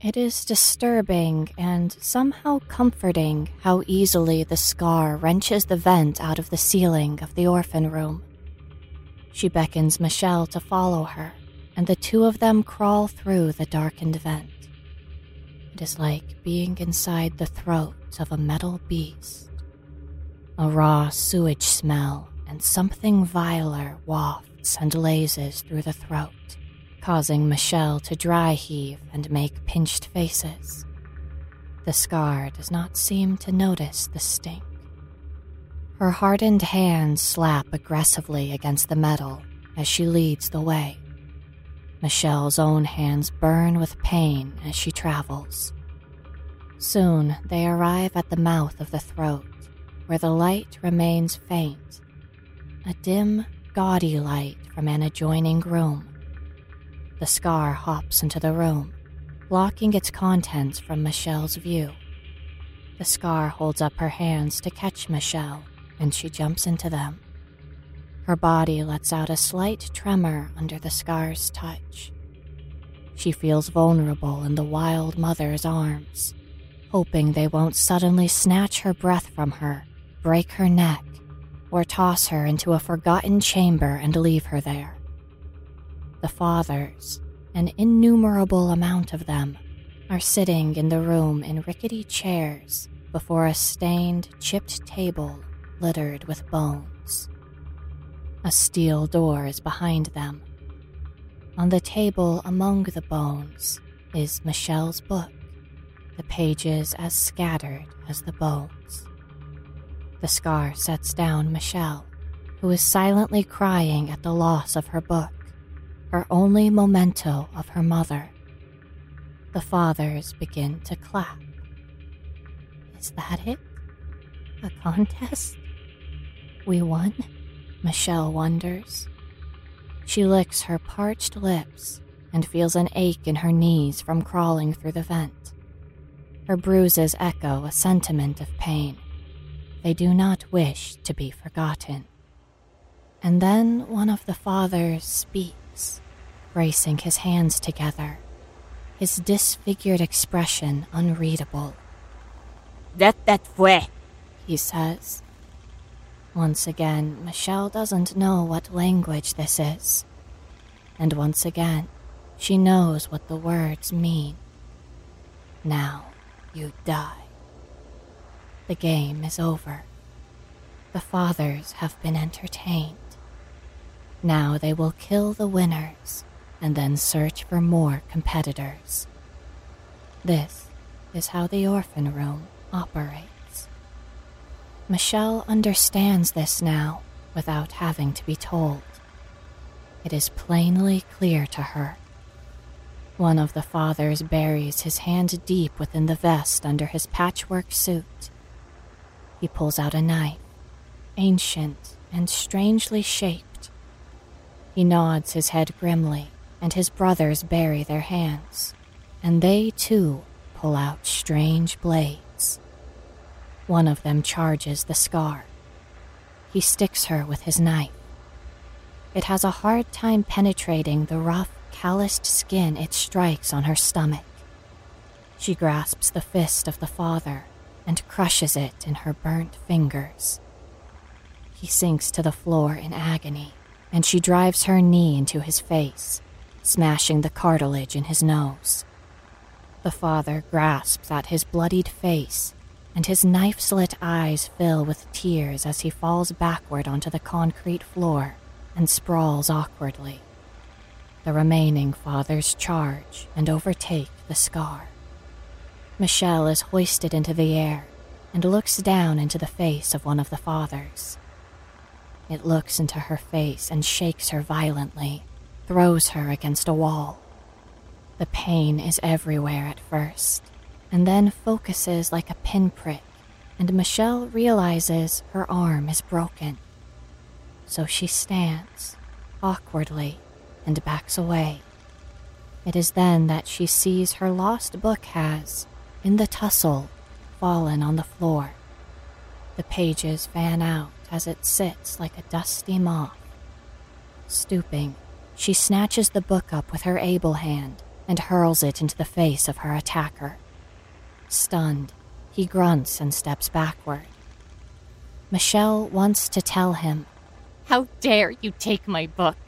D: It is disturbing and somehow comforting how easily the scar wrenches the vent out of the ceiling of the orphan room. She beckons Michelle to follow her, and the two of them crawl through the darkened vent. It is like being inside the throat of a metal beast. A raw sewage smell and something viler wafts and lazes through the throat, causing Michelle to dry heave and make pinched faces. The scar does not seem to notice the stink. Her hardened hands slap aggressively against the metal as she leads the way. Michelle's own hands burn with pain as she travels. Soon they arrive at the mouth of the throat, where the light remains faint a dim, gaudy light from an adjoining room. The scar hops into the room, blocking its contents from Michelle's view. The scar holds up her hands to catch Michelle, and she jumps into them. Her body lets out a slight tremor under the scar's touch. She feels vulnerable in the wild mother's arms, hoping they won't suddenly snatch her breath from her, break her neck, or toss her into a forgotten chamber and leave her there. The fathers, an innumerable amount of them, are sitting in the room in rickety chairs before a stained, chipped table littered with bones. A steel door is behind them. On the table among the bones is Michelle's book, the pages as scattered as the bones. The scar sets down Michelle, who is silently crying at the loss of her book, her only memento of her mother. The fathers begin to clap. Is that it? A contest? We won? Michelle wonders. She licks her parched lips and feels an ache in her knees from crawling through the vent. Her bruises echo a sentiment of pain. They do not wish to be forgotten. And then one of the fathers speaks, bracing his hands together, his disfigured expression unreadable.
E: That that fue,
D: he says. Once again, Michelle doesn't know what language this is. And once again, she knows what the words mean. Now you die. The game is over. The fathers have been entertained. Now they will kill the winners and then search for more competitors. This is how the orphan room operates. Michelle understands this now without having to be told. It is plainly clear to her. One of the fathers buries his hand deep within the vest under his patchwork suit he pulls out a knife, ancient and strangely shaped. He nods his head grimly, and his brothers bury their hands, and they too pull out strange blades. One of them charges the scar. He sticks her with his knife. It has a hard time penetrating the rough, calloused skin it strikes on her stomach. She grasps the fist of the father and crushes it in her burnt fingers. He sinks to the floor in agony, and she drives her knee into his face, smashing the cartilage in his nose. The father grasps at his bloodied face, and his knife slit eyes fill with tears as he falls backward onto the concrete floor and sprawls awkwardly. The remaining fathers charge and overtake the scar. Michelle is hoisted into the air and looks down into the face of one of the fathers. It looks into her face and shakes her violently, throws her against a wall. The pain is everywhere at first, and then focuses like a pinprick, and Michelle realizes her arm is broken. So she stands, awkwardly, and backs away. It is then that she sees her lost book has, in the tussle, fallen on the floor. The pages fan out as it sits like a dusty moth. Stooping, she snatches the book up with her able hand and hurls it into the face of her attacker. Stunned, he grunts and steps backward. Michelle wants to tell him,
G: How dare you take my book?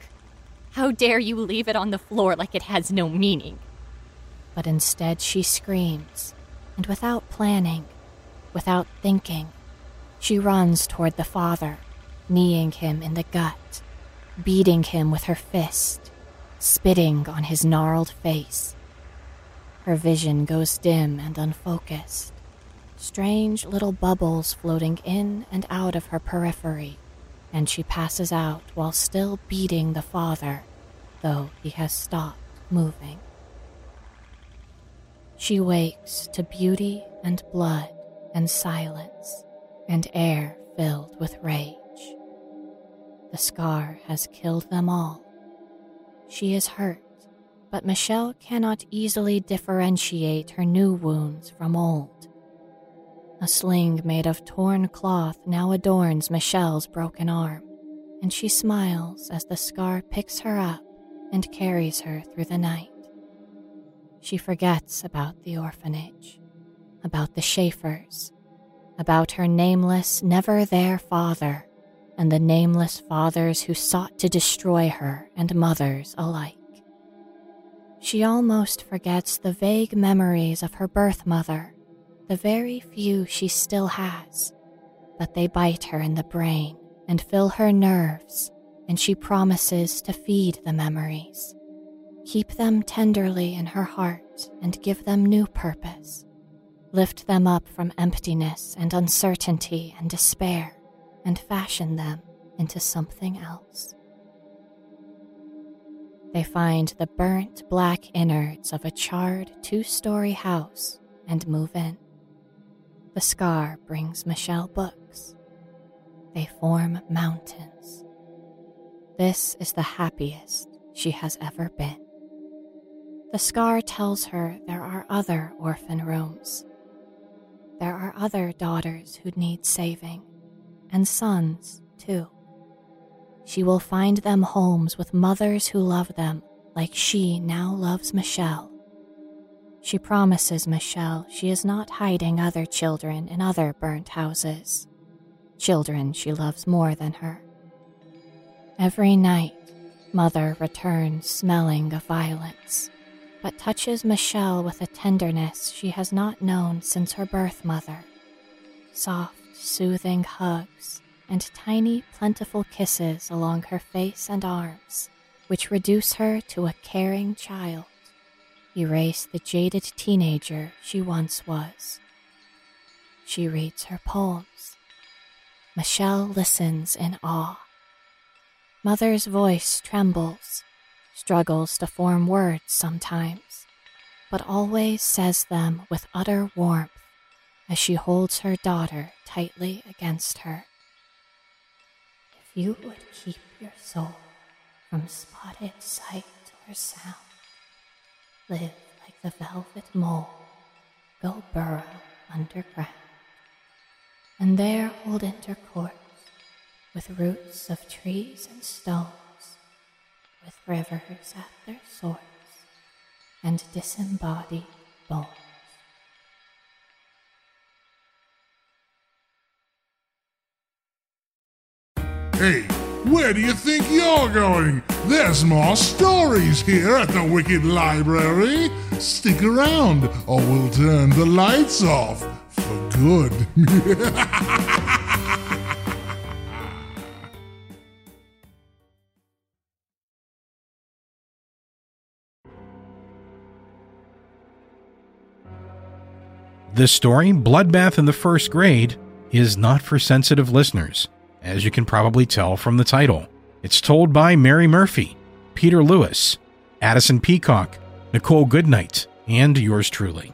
G: How dare you leave it on the floor like it has no meaning?
D: But instead, she screams, and without planning, without thinking, she runs toward the father, kneeing him in the gut, beating him with her fist, spitting on his gnarled face. Her vision goes dim and unfocused, strange little bubbles floating in and out of her periphery, and she passes out while still beating the father, though he has stopped moving. She wakes to beauty and blood and silence and air filled with rage. The scar has killed them all. She is hurt, but Michelle cannot easily differentiate her new wounds from old. A sling made of torn cloth now adorns Michelle's broken arm, and she smiles as the scar picks her up and carries her through the night. She forgets about the orphanage, about the Schaefers, about her nameless, never there father, and the nameless fathers who sought to destroy her and mothers alike. She almost forgets the vague memories of her birth mother, the very few she still has, but they bite her in the brain and fill her nerves, and she promises to feed the memories, keep them tenderly in her heart, and give them new purpose, lift them up from emptiness and uncertainty and despair, and fashion them into something else. They find the burnt black innards of a charred two story house and move in. The scar brings Michelle books. They form mountains. This is the happiest she has ever been. The scar tells her there are other orphan rooms. There are other daughters who need saving, and sons, too. She will find them homes with mothers who love them like she now loves Michelle. She promises Michelle she is not hiding other children in other burnt houses, children she loves more than her. Every night, Mother returns smelling of violence, but touches Michelle with a tenderness she has not known since her birth mother. Soft, soothing hugs and tiny, plentiful kisses along her face and arms, which reduce her to a caring child, erase the jaded teenager she once was. She reads her poems. Michelle listens in awe. Mother's voice trembles, struggles to form words sometimes, but always says them with utter warmth as she holds her daughter tightly against her If you would keep your soul from spotted sight or sound. Live like the velvet mole, go burrow underground, and there hold intercourse with roots of trees and stones, with rivers at their source, and disembodied bones.
A: Hey, where do you think you're going? There's more stories here at the Wicked Library. Stick around, or we'll turn the lights off for good.
B: This story, Bloodbath in the First Grade, is not for sensitive listeners as you can probably tell from the title. It's told by Mary Murphy, Peter Lewis, Addison Peacock, Nicole Goodnight, and yours truly.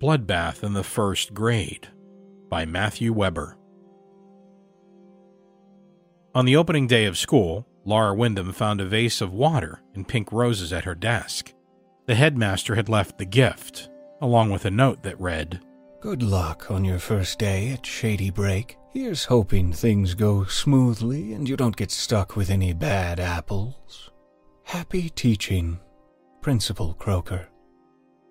B: Bloodbath in the First Grade by Matthew Weber. On the opening day of school, Laura Windham found a vase of water and pink roses at her desk. The headmaster had left the gift, along with a note that read
H: Good luck on your first day at Shady Break. Here's hoping things go smoothly and you don't get stuck with any bad apples. Happy teaching, Principal Croker.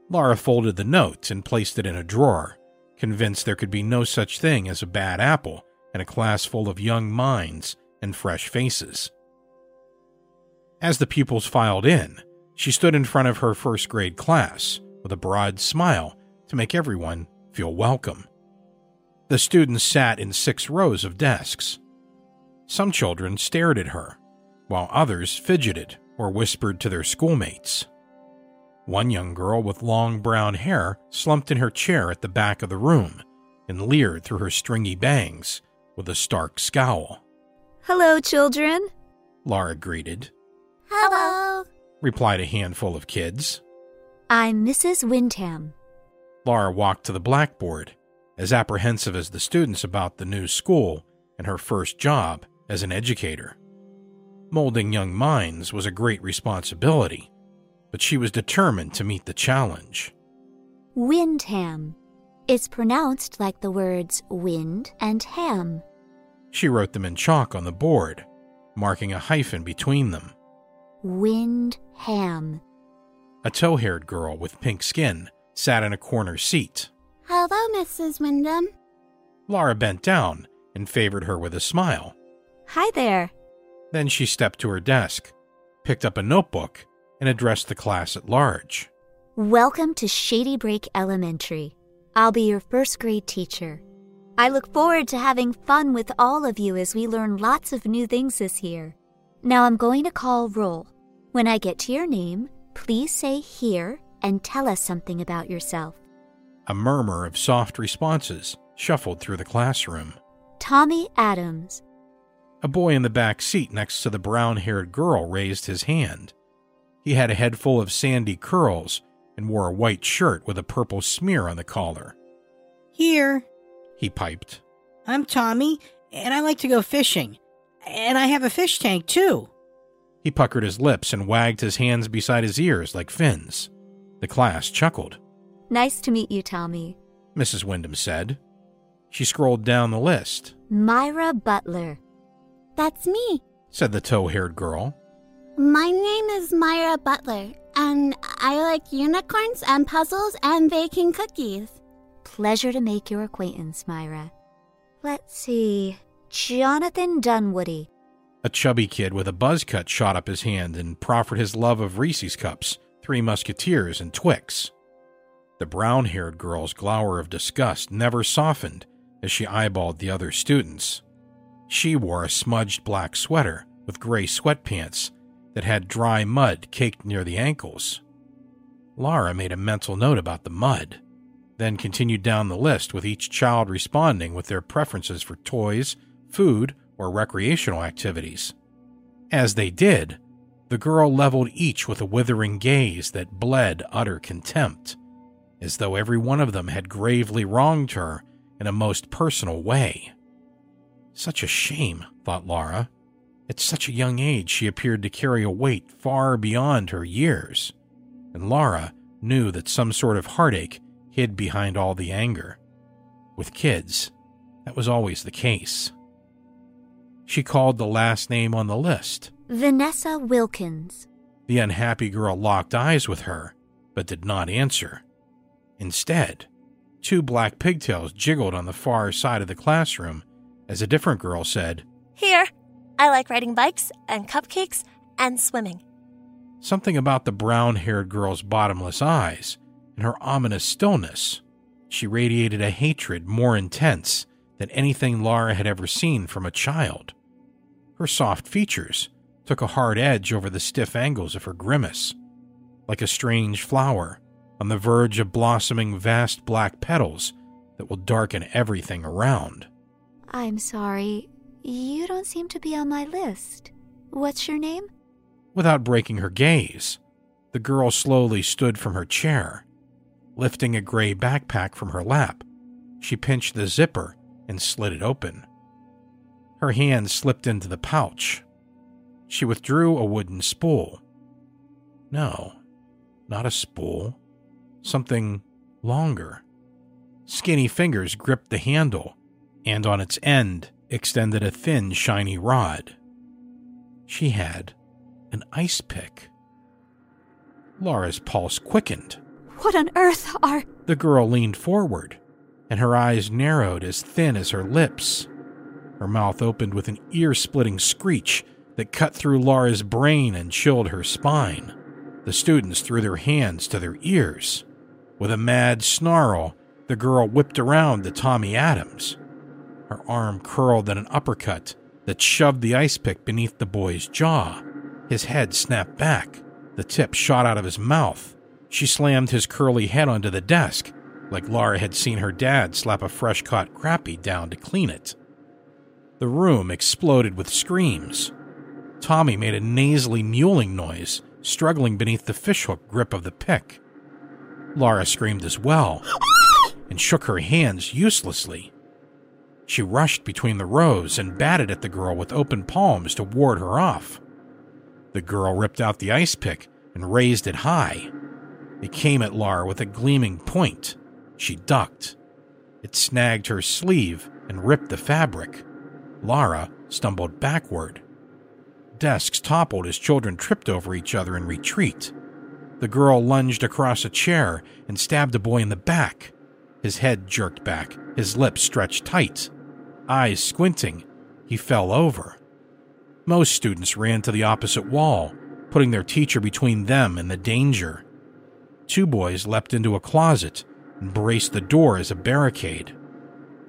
B: Laura folded the note and placed it in a drawer, convinced there could be no such thing as a bad apple in a class full of young minds and fresh faces. As the pupils filed in, she stood in front of her first grade class with a broad smile to make everyone feel welcome. The students sat in six rows of desks. Some children stared at her, while others fidgeted or whispered to their schoolmates. One young girl with long brown hair slumped in her chair at the back of the room and leered through her stringy bangs with a stark scowl.
I: Hello, children,
B: Laura greeted.
J: Hello
B: replied a handful of kids.
I: I'm Mrs. Windham.
B: Laura walked to the blackboard as apprehensive as the students about the new school and her first job as an educator. Molding young minds was a great responsibility, but she was determined to meet the challenge.
I: Windham. It's pronounced like the words wind and ham.
B: She wrote them in chalk on the board, marking a hyphen between them.
I: Windham.
B: A tow haired girl with pink skin sat in a corner seat.
K: Hello, Mrs. Windham.
B: Laura bent down and favored her with a smile.
I: Hi there.
B: Then she stepped to her desk, picked up a notebook, and addressed the class at large.
I: Welcome to Shady Break Elementary. I'll be your first grade teacher. I look forward to having fun with all of you as we learn lots of new things this year. Now I'm going to call roll. When I get to your name, please say here and tell us something about yourself.
B: A murmur of soft responses shuffled through the classroom.
I: Tommy Adams.
B: A boy in the back seat next to the brown haired girl raised his hand. He had a head full of sandy curls and wore a white shirt with a purple smear on the collar.
L: Here,
B: he piped.
L: I'm Tommy, and I like to go fishing. And I have a fish tank, too.
B: He puckered his lips and wagged his hands beside his ears like fins. The class chuckled.
I: Nice to meet you, Tommy,
B: Mrs. Windham said. She scrolled down the list.
I: Myra Butler.
K: That's me,
B: said the tow haired girl.
K: My name is Myra Butler, and I like unicorns and puzzles and baking cookies.
I: Pleasure to make your acquaintance, Myra. Let's see. Jonathan Dunwoody.
B: A chubby kid with a buzz cut shot up his hand and proffered his love of Reese's cups, Three Musketeers, and Twix. The brown haired girl's glower of disgust never softened as she eyeballed the other students. She wore a smudged black sweater with gray sweatpants that had dry mud caked near the ankles. Laura made a mental note about the mud, then continued down the list with each child responding with their preferences for toys, food, or recreational activities. As they did, the girl leveled each with a withering gaze that bled utter contempt, as though every one of them had gravely wronged her in a most personal way. Such a shame, thought Laura. At such a young age, she appeared to carry a weight far beyond her years, and Laura knew that some sort of heartache hid behind all the anger. With kids, that was always the case. She called the last name on the list
I: Vanessa Wilkins.
B: The unhappy girl locked eyes with her, but did not answer. Instead, two black pigtails jiggled on the far side of the classroom as a different girl said,
M: Here, I like riding bikes and cupcakes and swimming.
B: Something about the brown haired girl's bottomless eyes and her ominous stillness. She radiated a hatred more intense than anything Laura had ever seen from a child. Her soft features took a hard edge over the stiff angles of her grimace, like a strange flower on the verge of blossoming vast black petals that will darken everything around.
I: I'm sorry, you don't seem to be on my list. What's your name?
B: Without breaking her gaze, the girl slowly stood from her chair. Lifting a gray backpack from her lap, she pinched the zipper and slid it open. Her hand slipped into the pouch. She withdrew a wooden spool. No, not a spool. Something longer. Skinny fingers gripped the handle, and on its end extended a thin, shiny rod. She had an ice pick. Laura's pulse quickened.
I: What on earth are.
B: The girl leaned forward, and her eyes narrowed as thin as her lips. Her mouth opened with an ear splitting screech that cut through Laura's brain and chilled her spine. The students threw their hands to their ears. With a mad snarl, the girl whipped around to Tommy Adams. Her arm curled in an uppercut that shoved the ice pick beneath the boy's jaw. His head snapped back. The tip shot out of his mouth. She slammed his curly head onto the desk, like Laura had seen her dad slap a fresh caught crappie down to clean it. The room exploded with screams. Tommy made a nasally mewling noise, struggling beneath the fishhook grip of the pick. Laura screamed as well, and shook her hands uselessly. She rushed between the rows and batted at the girl with open palms to ward her off. The girl ripped out the ice pick and raised it high. It came at Lara with a gleaming point. She ducked. It snagged her sleeve and ripped the fabric. Lara stumbled backward. Desks toppled as children tripped over each other in retreat. The girl lunged across a chair and stabbed a boy in the back. His head jerked back, his lips stretched tight. Eyes squinting, he fell over. Most students ran to the opposite wall, putting their teacher between them and the danger. Two boys leapt into a closet and braced the door as a barricade.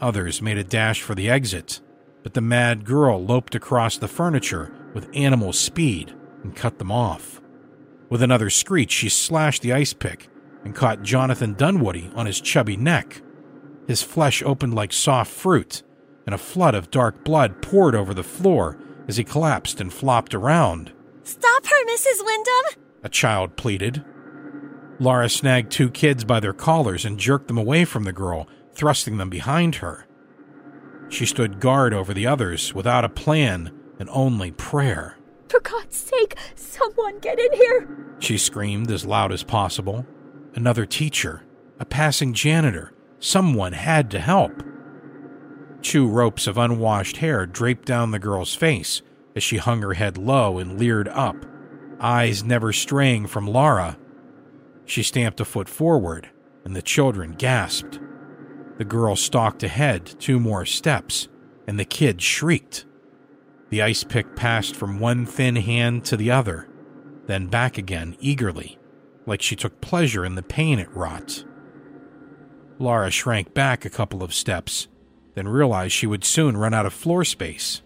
B: Others made a dash for the exit, but the mad girl loped across the furniture with animal speed and cut them off. With another screech, she slashed the ice pick and caught Jonathan Dunwoody on his chubby neck. His flesh opened like soft fruit, and a flood of dark blood poured over the floor as he collapsed and flopped around.
M: Stop her, Mrs. Windham!
B: A child pleaded. Lara snagged two kids by their collars and jerked them away from the girl, thrusting them behind her. She stood guard over the others without a plan and only prayer.
N: For God's sake, someone get in here!
B: She screamed as loud as possible. Another teacher, a passing janitor, someone had to help. Two ropes of unwashed hair draped down the girl's face as she hung her head low and leered up, eyes never straying from Lara. She stamped a foot forward, and the children gasped. The girl stalked ahead two more steps, and the kid shrieked. The ice pick passed from one thin hand to the other, then back again eagerly, like she took pleasure in the pain it wrought. Lara shrank back a couple of steps, then realized she would soon run out of floor space.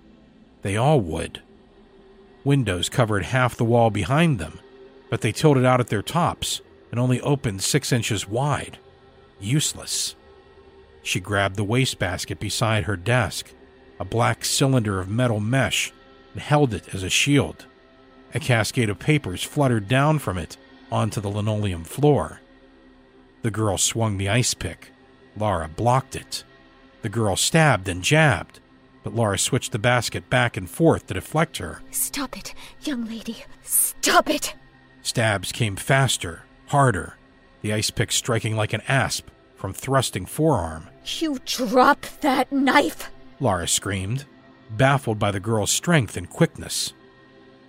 B: They all would. Windows covered half the wall behind them, but they tilted out at their tops and only opened six inches wide. Useless. She grabbed the wastebasket beside her desk, a black cylinder of metal mesh, and held it as a shield. A cascade of papers fluttered down from it onto the linoleum floor. The girl swung the ice pick. Lara blocked it. The girl stabbed and jabbed, but Lara switched the basket back and forth to deflect her.
N: Stop it, young lady. Stop it!
B: Stabs came faster, harder, the ice pick striking like an asp from thrusting forearm.
N: You drop that knife!
B: Lara screamed, baffled by the girl's strength and quickness.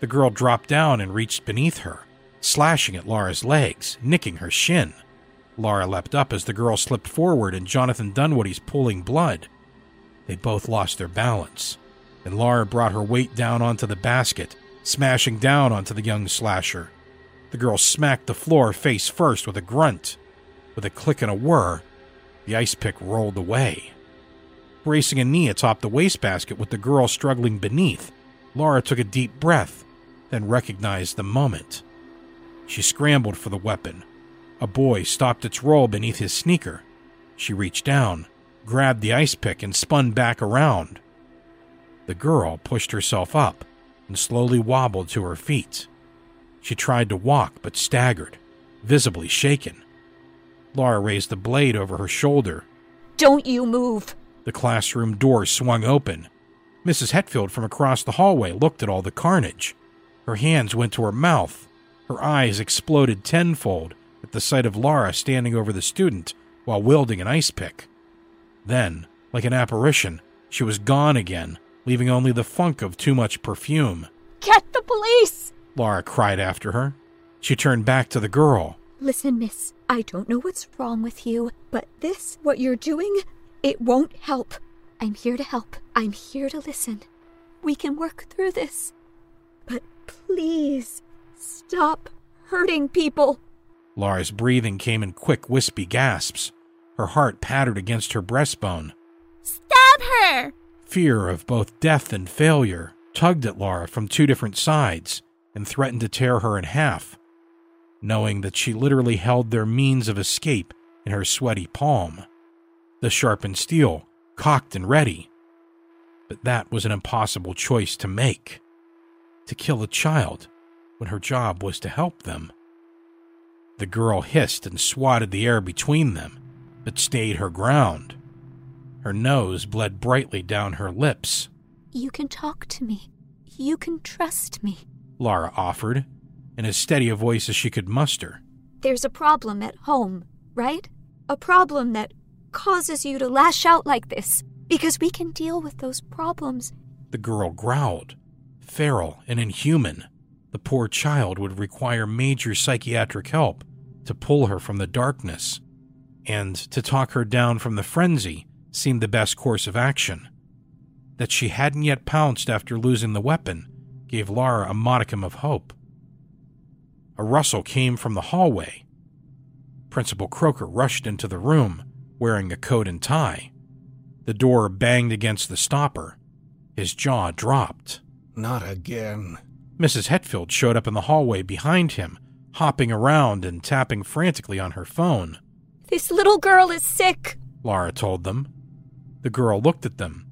B: The girl dropped down and reached beneath her, slashing at Lara's legs, nicking her shin. Lara leapt up as the girl slipped forward and Jonathan Dunwoody's pooling blood. They both lost their balance, and Lara brought her weight down onto the basket, smashing down onto the young slasher. The girl smacked the floor face first with a grunt. With a click and a whir, the ice pick rolled away. Bracing a knee atop the wastebasket with the girl struggling beneath, Laura took a deep breath, then recognized the moment. She scrambled for the weapon. A boy stopped its roll beneath his sneaker. She reached down, grabbed the ice pick, and spun back around. The girl pushed herself up and slowly wobbled to her feet. She tried to walk but staggered, visibly shaken. Lara raised the blade over her shoulder.
N: Don't you move!
B: The classroom door swung open. Mrs. Hetfield from across the hallway looked at all the carnage. Her hands went to her mouth. Her eyes exploded tenfold at the sight of Laura standing over the student while wielding an ice pick. Then, like an apparition, she was gone again, leaving only the funk of too much perfume.
N: Get the police!
B: Laura cried after her. She turned back to the girl.
N: Listen, miss, I don't know what's wrong with you, but this, what you're doing, it won't help. I'm here to help. I'm here to listen. We can work through this. But please, stop hurting people.
B: Lara's breathing came in quick, wispy gasps. Her heart pattered against her breastbone.
K: Stab her!
B: Fear of both death and failure tugged at Lara from two different sides and threatened to tear her in half, knowing that she literally held their means of escape in her sweaty palm. The sharpened steel, cocked and ready. But that was an impossible choice to make. To kill a child when her job was to help them. The girl hissed and swatted the air between them, but stayed her ground. Her nose bled brightly down her lips.
N: You can talk to me. You can trust me.
B: Lara offered, in as steady a voice as she could muster.
N: There's a problem at home, right? A problem that causes you to lash out like this, because we can deal with those problems.
B: The girl growled, feral and inhuman. The poor child would require major psychiatric help to pull her from the darkness, and to talk her down from the frenzy seemed the best course of action. That she hadn't yet pounced after losing the weapon gave Lara a modicum of hope. A rustle came from the hallway. Principal Croker rushed into the room, wearing a coat and tie. The door banged against the stopper. His jaw dropped.
H: Not again.
B: Mrs. Hetfield showed up in the hallway behind him, hopping around and tapping frantically on her phone.
N: This little girl is sick,
B: Lara told them. The girl looked at them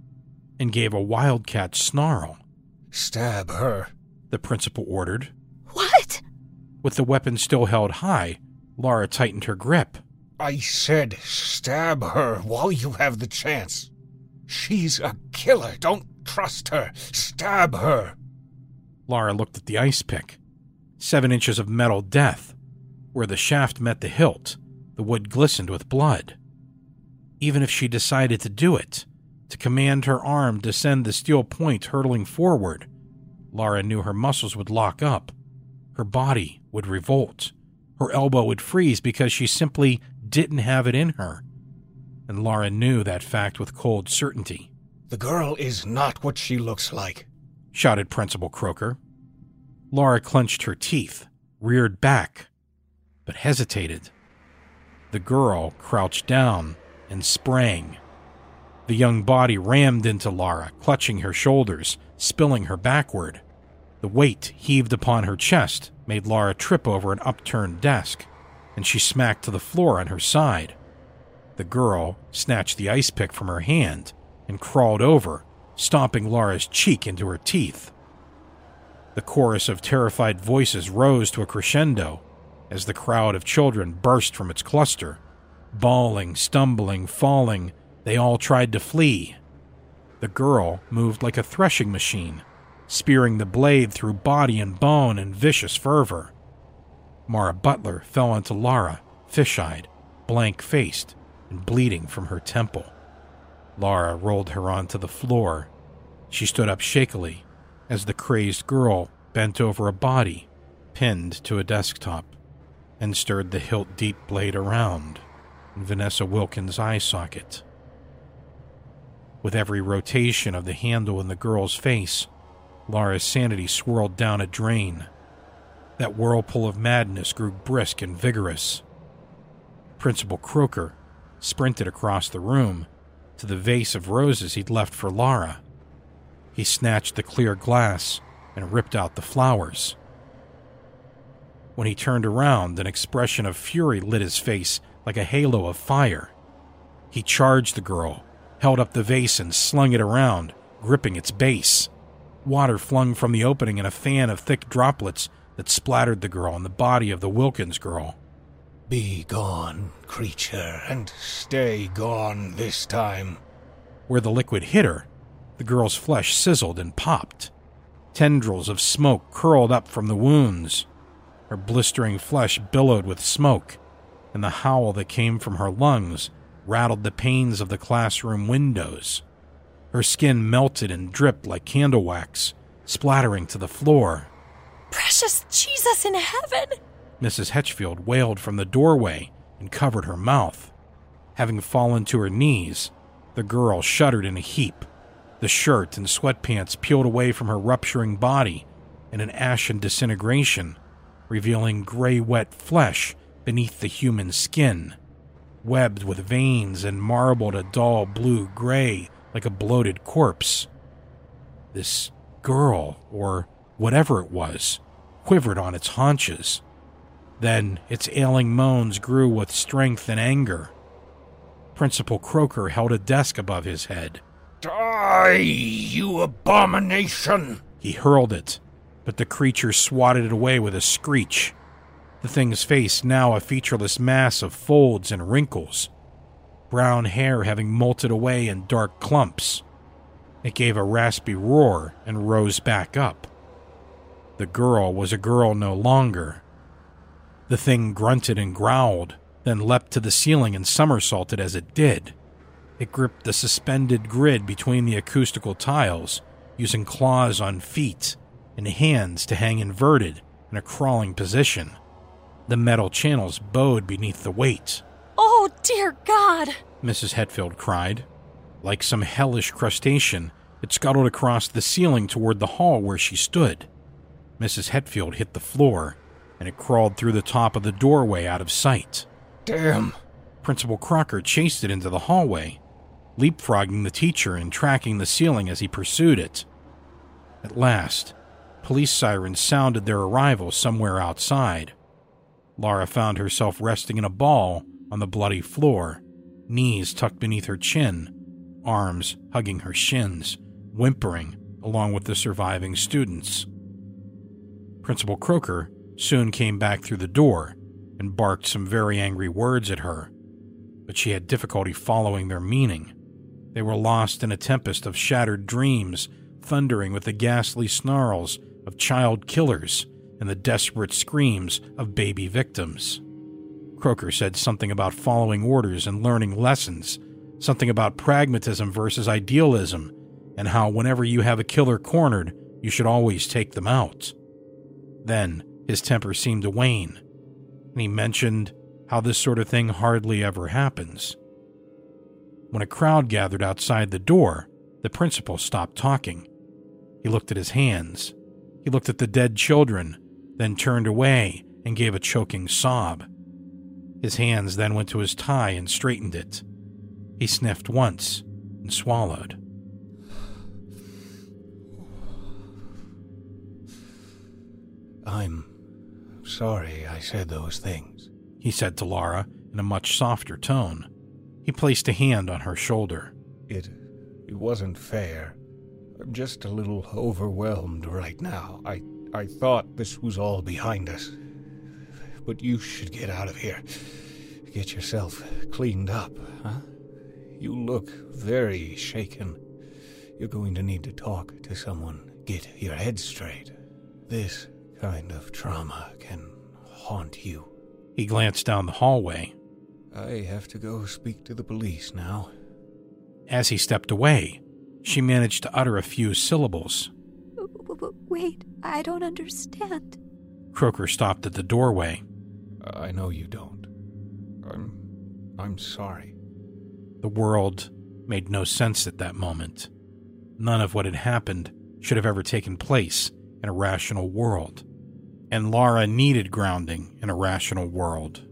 B: and gave a wildcat snarl.
H: Stab her,
B: the principal ordered. With the weapon still held high, Lara tightened her grip.
H: I said stab her while you have the chance. She's a killer. Don't trust her. Stab her.
B: Lara looked at the ice pick. Seven inches of metal death. Where the shaft met the hilt, the wood glistened with blood. Even if she decided to do it, to command her arm to send the steel point hurtling forward, Lara knew her muscles would lock up. Her body would revolt. Her elbow would freeze because she simply didn't have it in her. And Lara knew that fact with cold certainty.
H: The girl is not what she looks like,
B: shouted Principal Croker. Lara clenched her teeth, reared back, but hesitated. The girl crouched down and sprang. The young body rammed into Lara, clutching her shoulders, spilling her backward. The weight heaved upon her chest made Laura trip over an upturned desk, and she smacked to the floor on her side. The girl snatched the ice pick from her hand and crawled over, stomping Laura's cheek into her teeth. The chorus of terrified voices rose to a crescendo as the crowd of children burst from its cluster. Bawling, stumbling, falling, they all tried to flee. The girl moved like a threshing machine, spearing the blade through body and bone in vicious fervor. Mara Butler fell onto Lara, fish eyed, blank faced, and bleeding from her temple. Lara rolled her onto the floor. She stood up shakily as the crazed girl bent over a body pinned to a desktop and stirred the hilt deep blade around in Vanessa Wilkins' eye socket. With every rotation of the handle in the girl's face, Lara's sanity swirled down a drain. That whirlpool of madness grew brisk and vigorous. Principal Croker sprinted across the room to the vase of roses he'd left for Lara. He snatched the clear glass and ripped out the flowers. When he turned around, an expression of fury lit his face like a halo of fire. He charged the girl, held up the vase, and slung it around, gripping its base. Water flung from the opening in a fan of thick droplets that splattered the girl and the body of the Wilkins girl.
H: Be gone, creature, and stay gone this time.
B: Where the liquid hit her, the girl's flesh sizzled and popped. Tendrils of smoke curled up from the wounds. Her blistering flesh billowed with smoke, and the howl that came from her lungs rattled the panes of the classroom windows. Her skin melted and dripped like candle wax, splattering to the floor.
M: Precious Jesus in heaven!
B: Mrs. Hetfield wailed from the doorway and covered her mouth. Having fallen to her knees, the girl shuddered in a heap. The shirt and sweatpants peeled away from her rupturing body in an ashen disintegration, revealing gray wet flesh beneath the human skin, webbed with veins and marbled a dull blue gray like a bloated corpse. This girl, or whatever it was, quivered on its haunches. Then its ailing moans grew with strength and anger. Principal Croker held a desk above his head.
H: Die, you abomination!
B: He hurled it, but the creature swatted it away with a screech. The thing's face now a featureless mass of folds and wrinkles. Brown hair having molted away in dark clumps. It gave a raspy roar and rose back up. The girl was a girl no longer. The thing grunted and growled, then leapt to the ceiling and somersaulted as it did. It gripped the suspended grid between the acoustical tiles, using claws on feet and hands to hang inverted in a crawling position. The metal channels bowed beneath the weight.
G: Oh, dear God!
B: Mrs. Hetfield cried. Like some hellish crustacean, it scuttled across the ceiling toward the hall where she stood. Mrs. Hetfield hit the floor, and it crawled through the top of the doorway out of sight.
C: Damn!
B: Principal Croker chased it into the hallway, leapfrogging the teacher and tracking the ceiling as he pursued it. At last, police sirens sounded their arrival somewhere outside. Laura found herself resting in a ball on the bloody floor, knees tucked beneath her chin, arms hugging her shins, whimpering along with the surviving students. Principal Croker soon came back through the door and barked some very angry words at her, but she had difficulty following their meaning. They were lost in a tempest of shattered dreams, thundering with the ghastly snarls of child killers and the desperate screams of baby victims. Croker said something about following orders and learning lessons, something about pragmatism versus idealism, and how whenever you have a killer cornered, you should always take them out. Then his temper seemed to wane, and he mentioned how this sort of thing hardly ever happens. When a crowd gathered outside the door, the principal stopped talking. He looked at his hands. He looked at the dead children, then turned away and gave a choking sob. His hands then went to his tie and straightened it. He sniffed once and swallowed.
C: I'm sorry I said those things,
B: he said to Laura in a much softer tone. He placed a hand on her shoulder.
C: It it wasn't fair. I'm just a little overwhelmed right now. I I thought this was all behind us. But you should get out of here. Get yourself cleaned up, huh? You look very shaken. You're going to need to talk to someone. Get your head straight. This kind of trauma can haunt you.
B: He glanced down the hallway.
C: I have to go speak to the police now.
B: As he stepped away, she managed to utter a few syllables.
N: Wait, I don't understand.
B: Croker stopped at the doorway.
C: I know you don't. I'm. I'm sorry.
B: The world made no sense at that moment. None of what had happened should have ever taken place in a rational world. And Laura needed grounding in a rational world.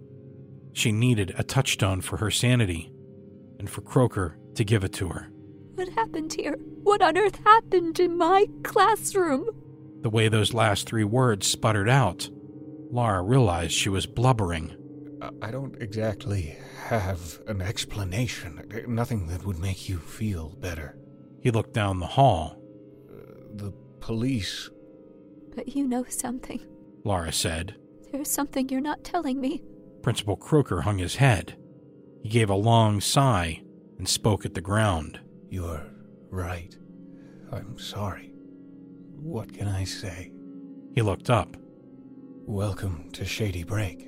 B: She needed a touchstone for her sanity, and for Croker to give it to her.
N: What happened here? What on earth happened in my classroom?
B: The way those last three words sputtered out, Laura realized she was blubbering.
C: I don't exactly have an explanation. Nothing that would make you feel better.
B: He looked down the hall.
C: Uh, the police.
N: But you know something,
B: Laura said.
N: There's something you're not telling me.
B: Principal Croker hung his head. He gave a long sigh and spoke at the ground.
C: You're right. I'm sorry. What can I say?
B: He looked up.
C: Welcome to Shady Break.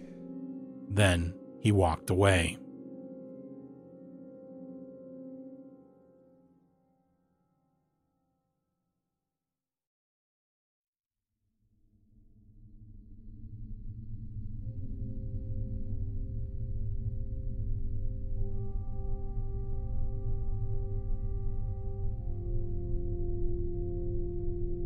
B: Then he walked away.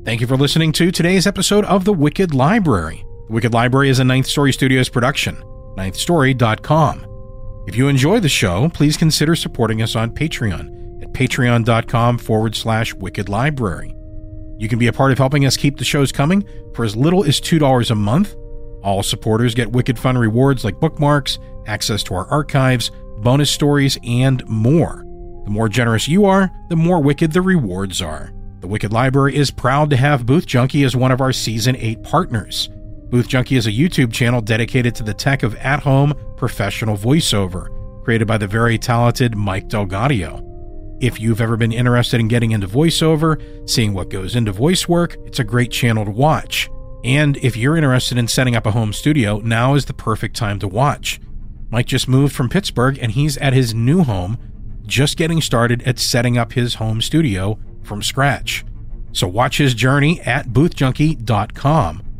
B: Thank you for listening to today's episode of The Wicked Library. The Wicked Library is a Ninth Story Studios production, ninthstory.com. If you enjoy the show, please consider supporting us on Patreon at patreon.com forward slash wicked library. You can be a part of helping us keep the shows coming for as little as $2 a month. All supporters get wicked fun rewards like bookmarks, access to our archives, bonus stories, and more. The more generous you are, the more wicked the rewards are. The Wicked Library is proud to have Booth Junkie as one of our Season 8 partners. Booth Junkie is a YouTube channel dedicated to the tech of at home professional voiceover. created by the very talented Mike DelGaudio. If you've ever been interested in getting into voiceover, seeing what goes into voice work, it's a great channel to watch. And if you're interested in setting up a home studio, now is the perfect time to watch. Mike just moved from Pittsburgh and he's at his new home, just getting started at setting up his home studio from scratch. So watch his journey at boothjunkie.com.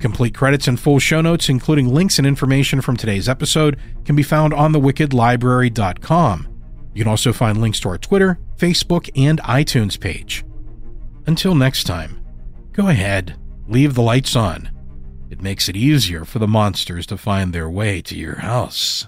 B: Complete credits and full show notes, including links and information from today's episode, can be found on thewickedlibrary.com. You can also find links to our Twitter, Facebook, and iTunes page. Until next time, go ahead, leave the lights on. It makes it easier for the monsters to find their way to your house.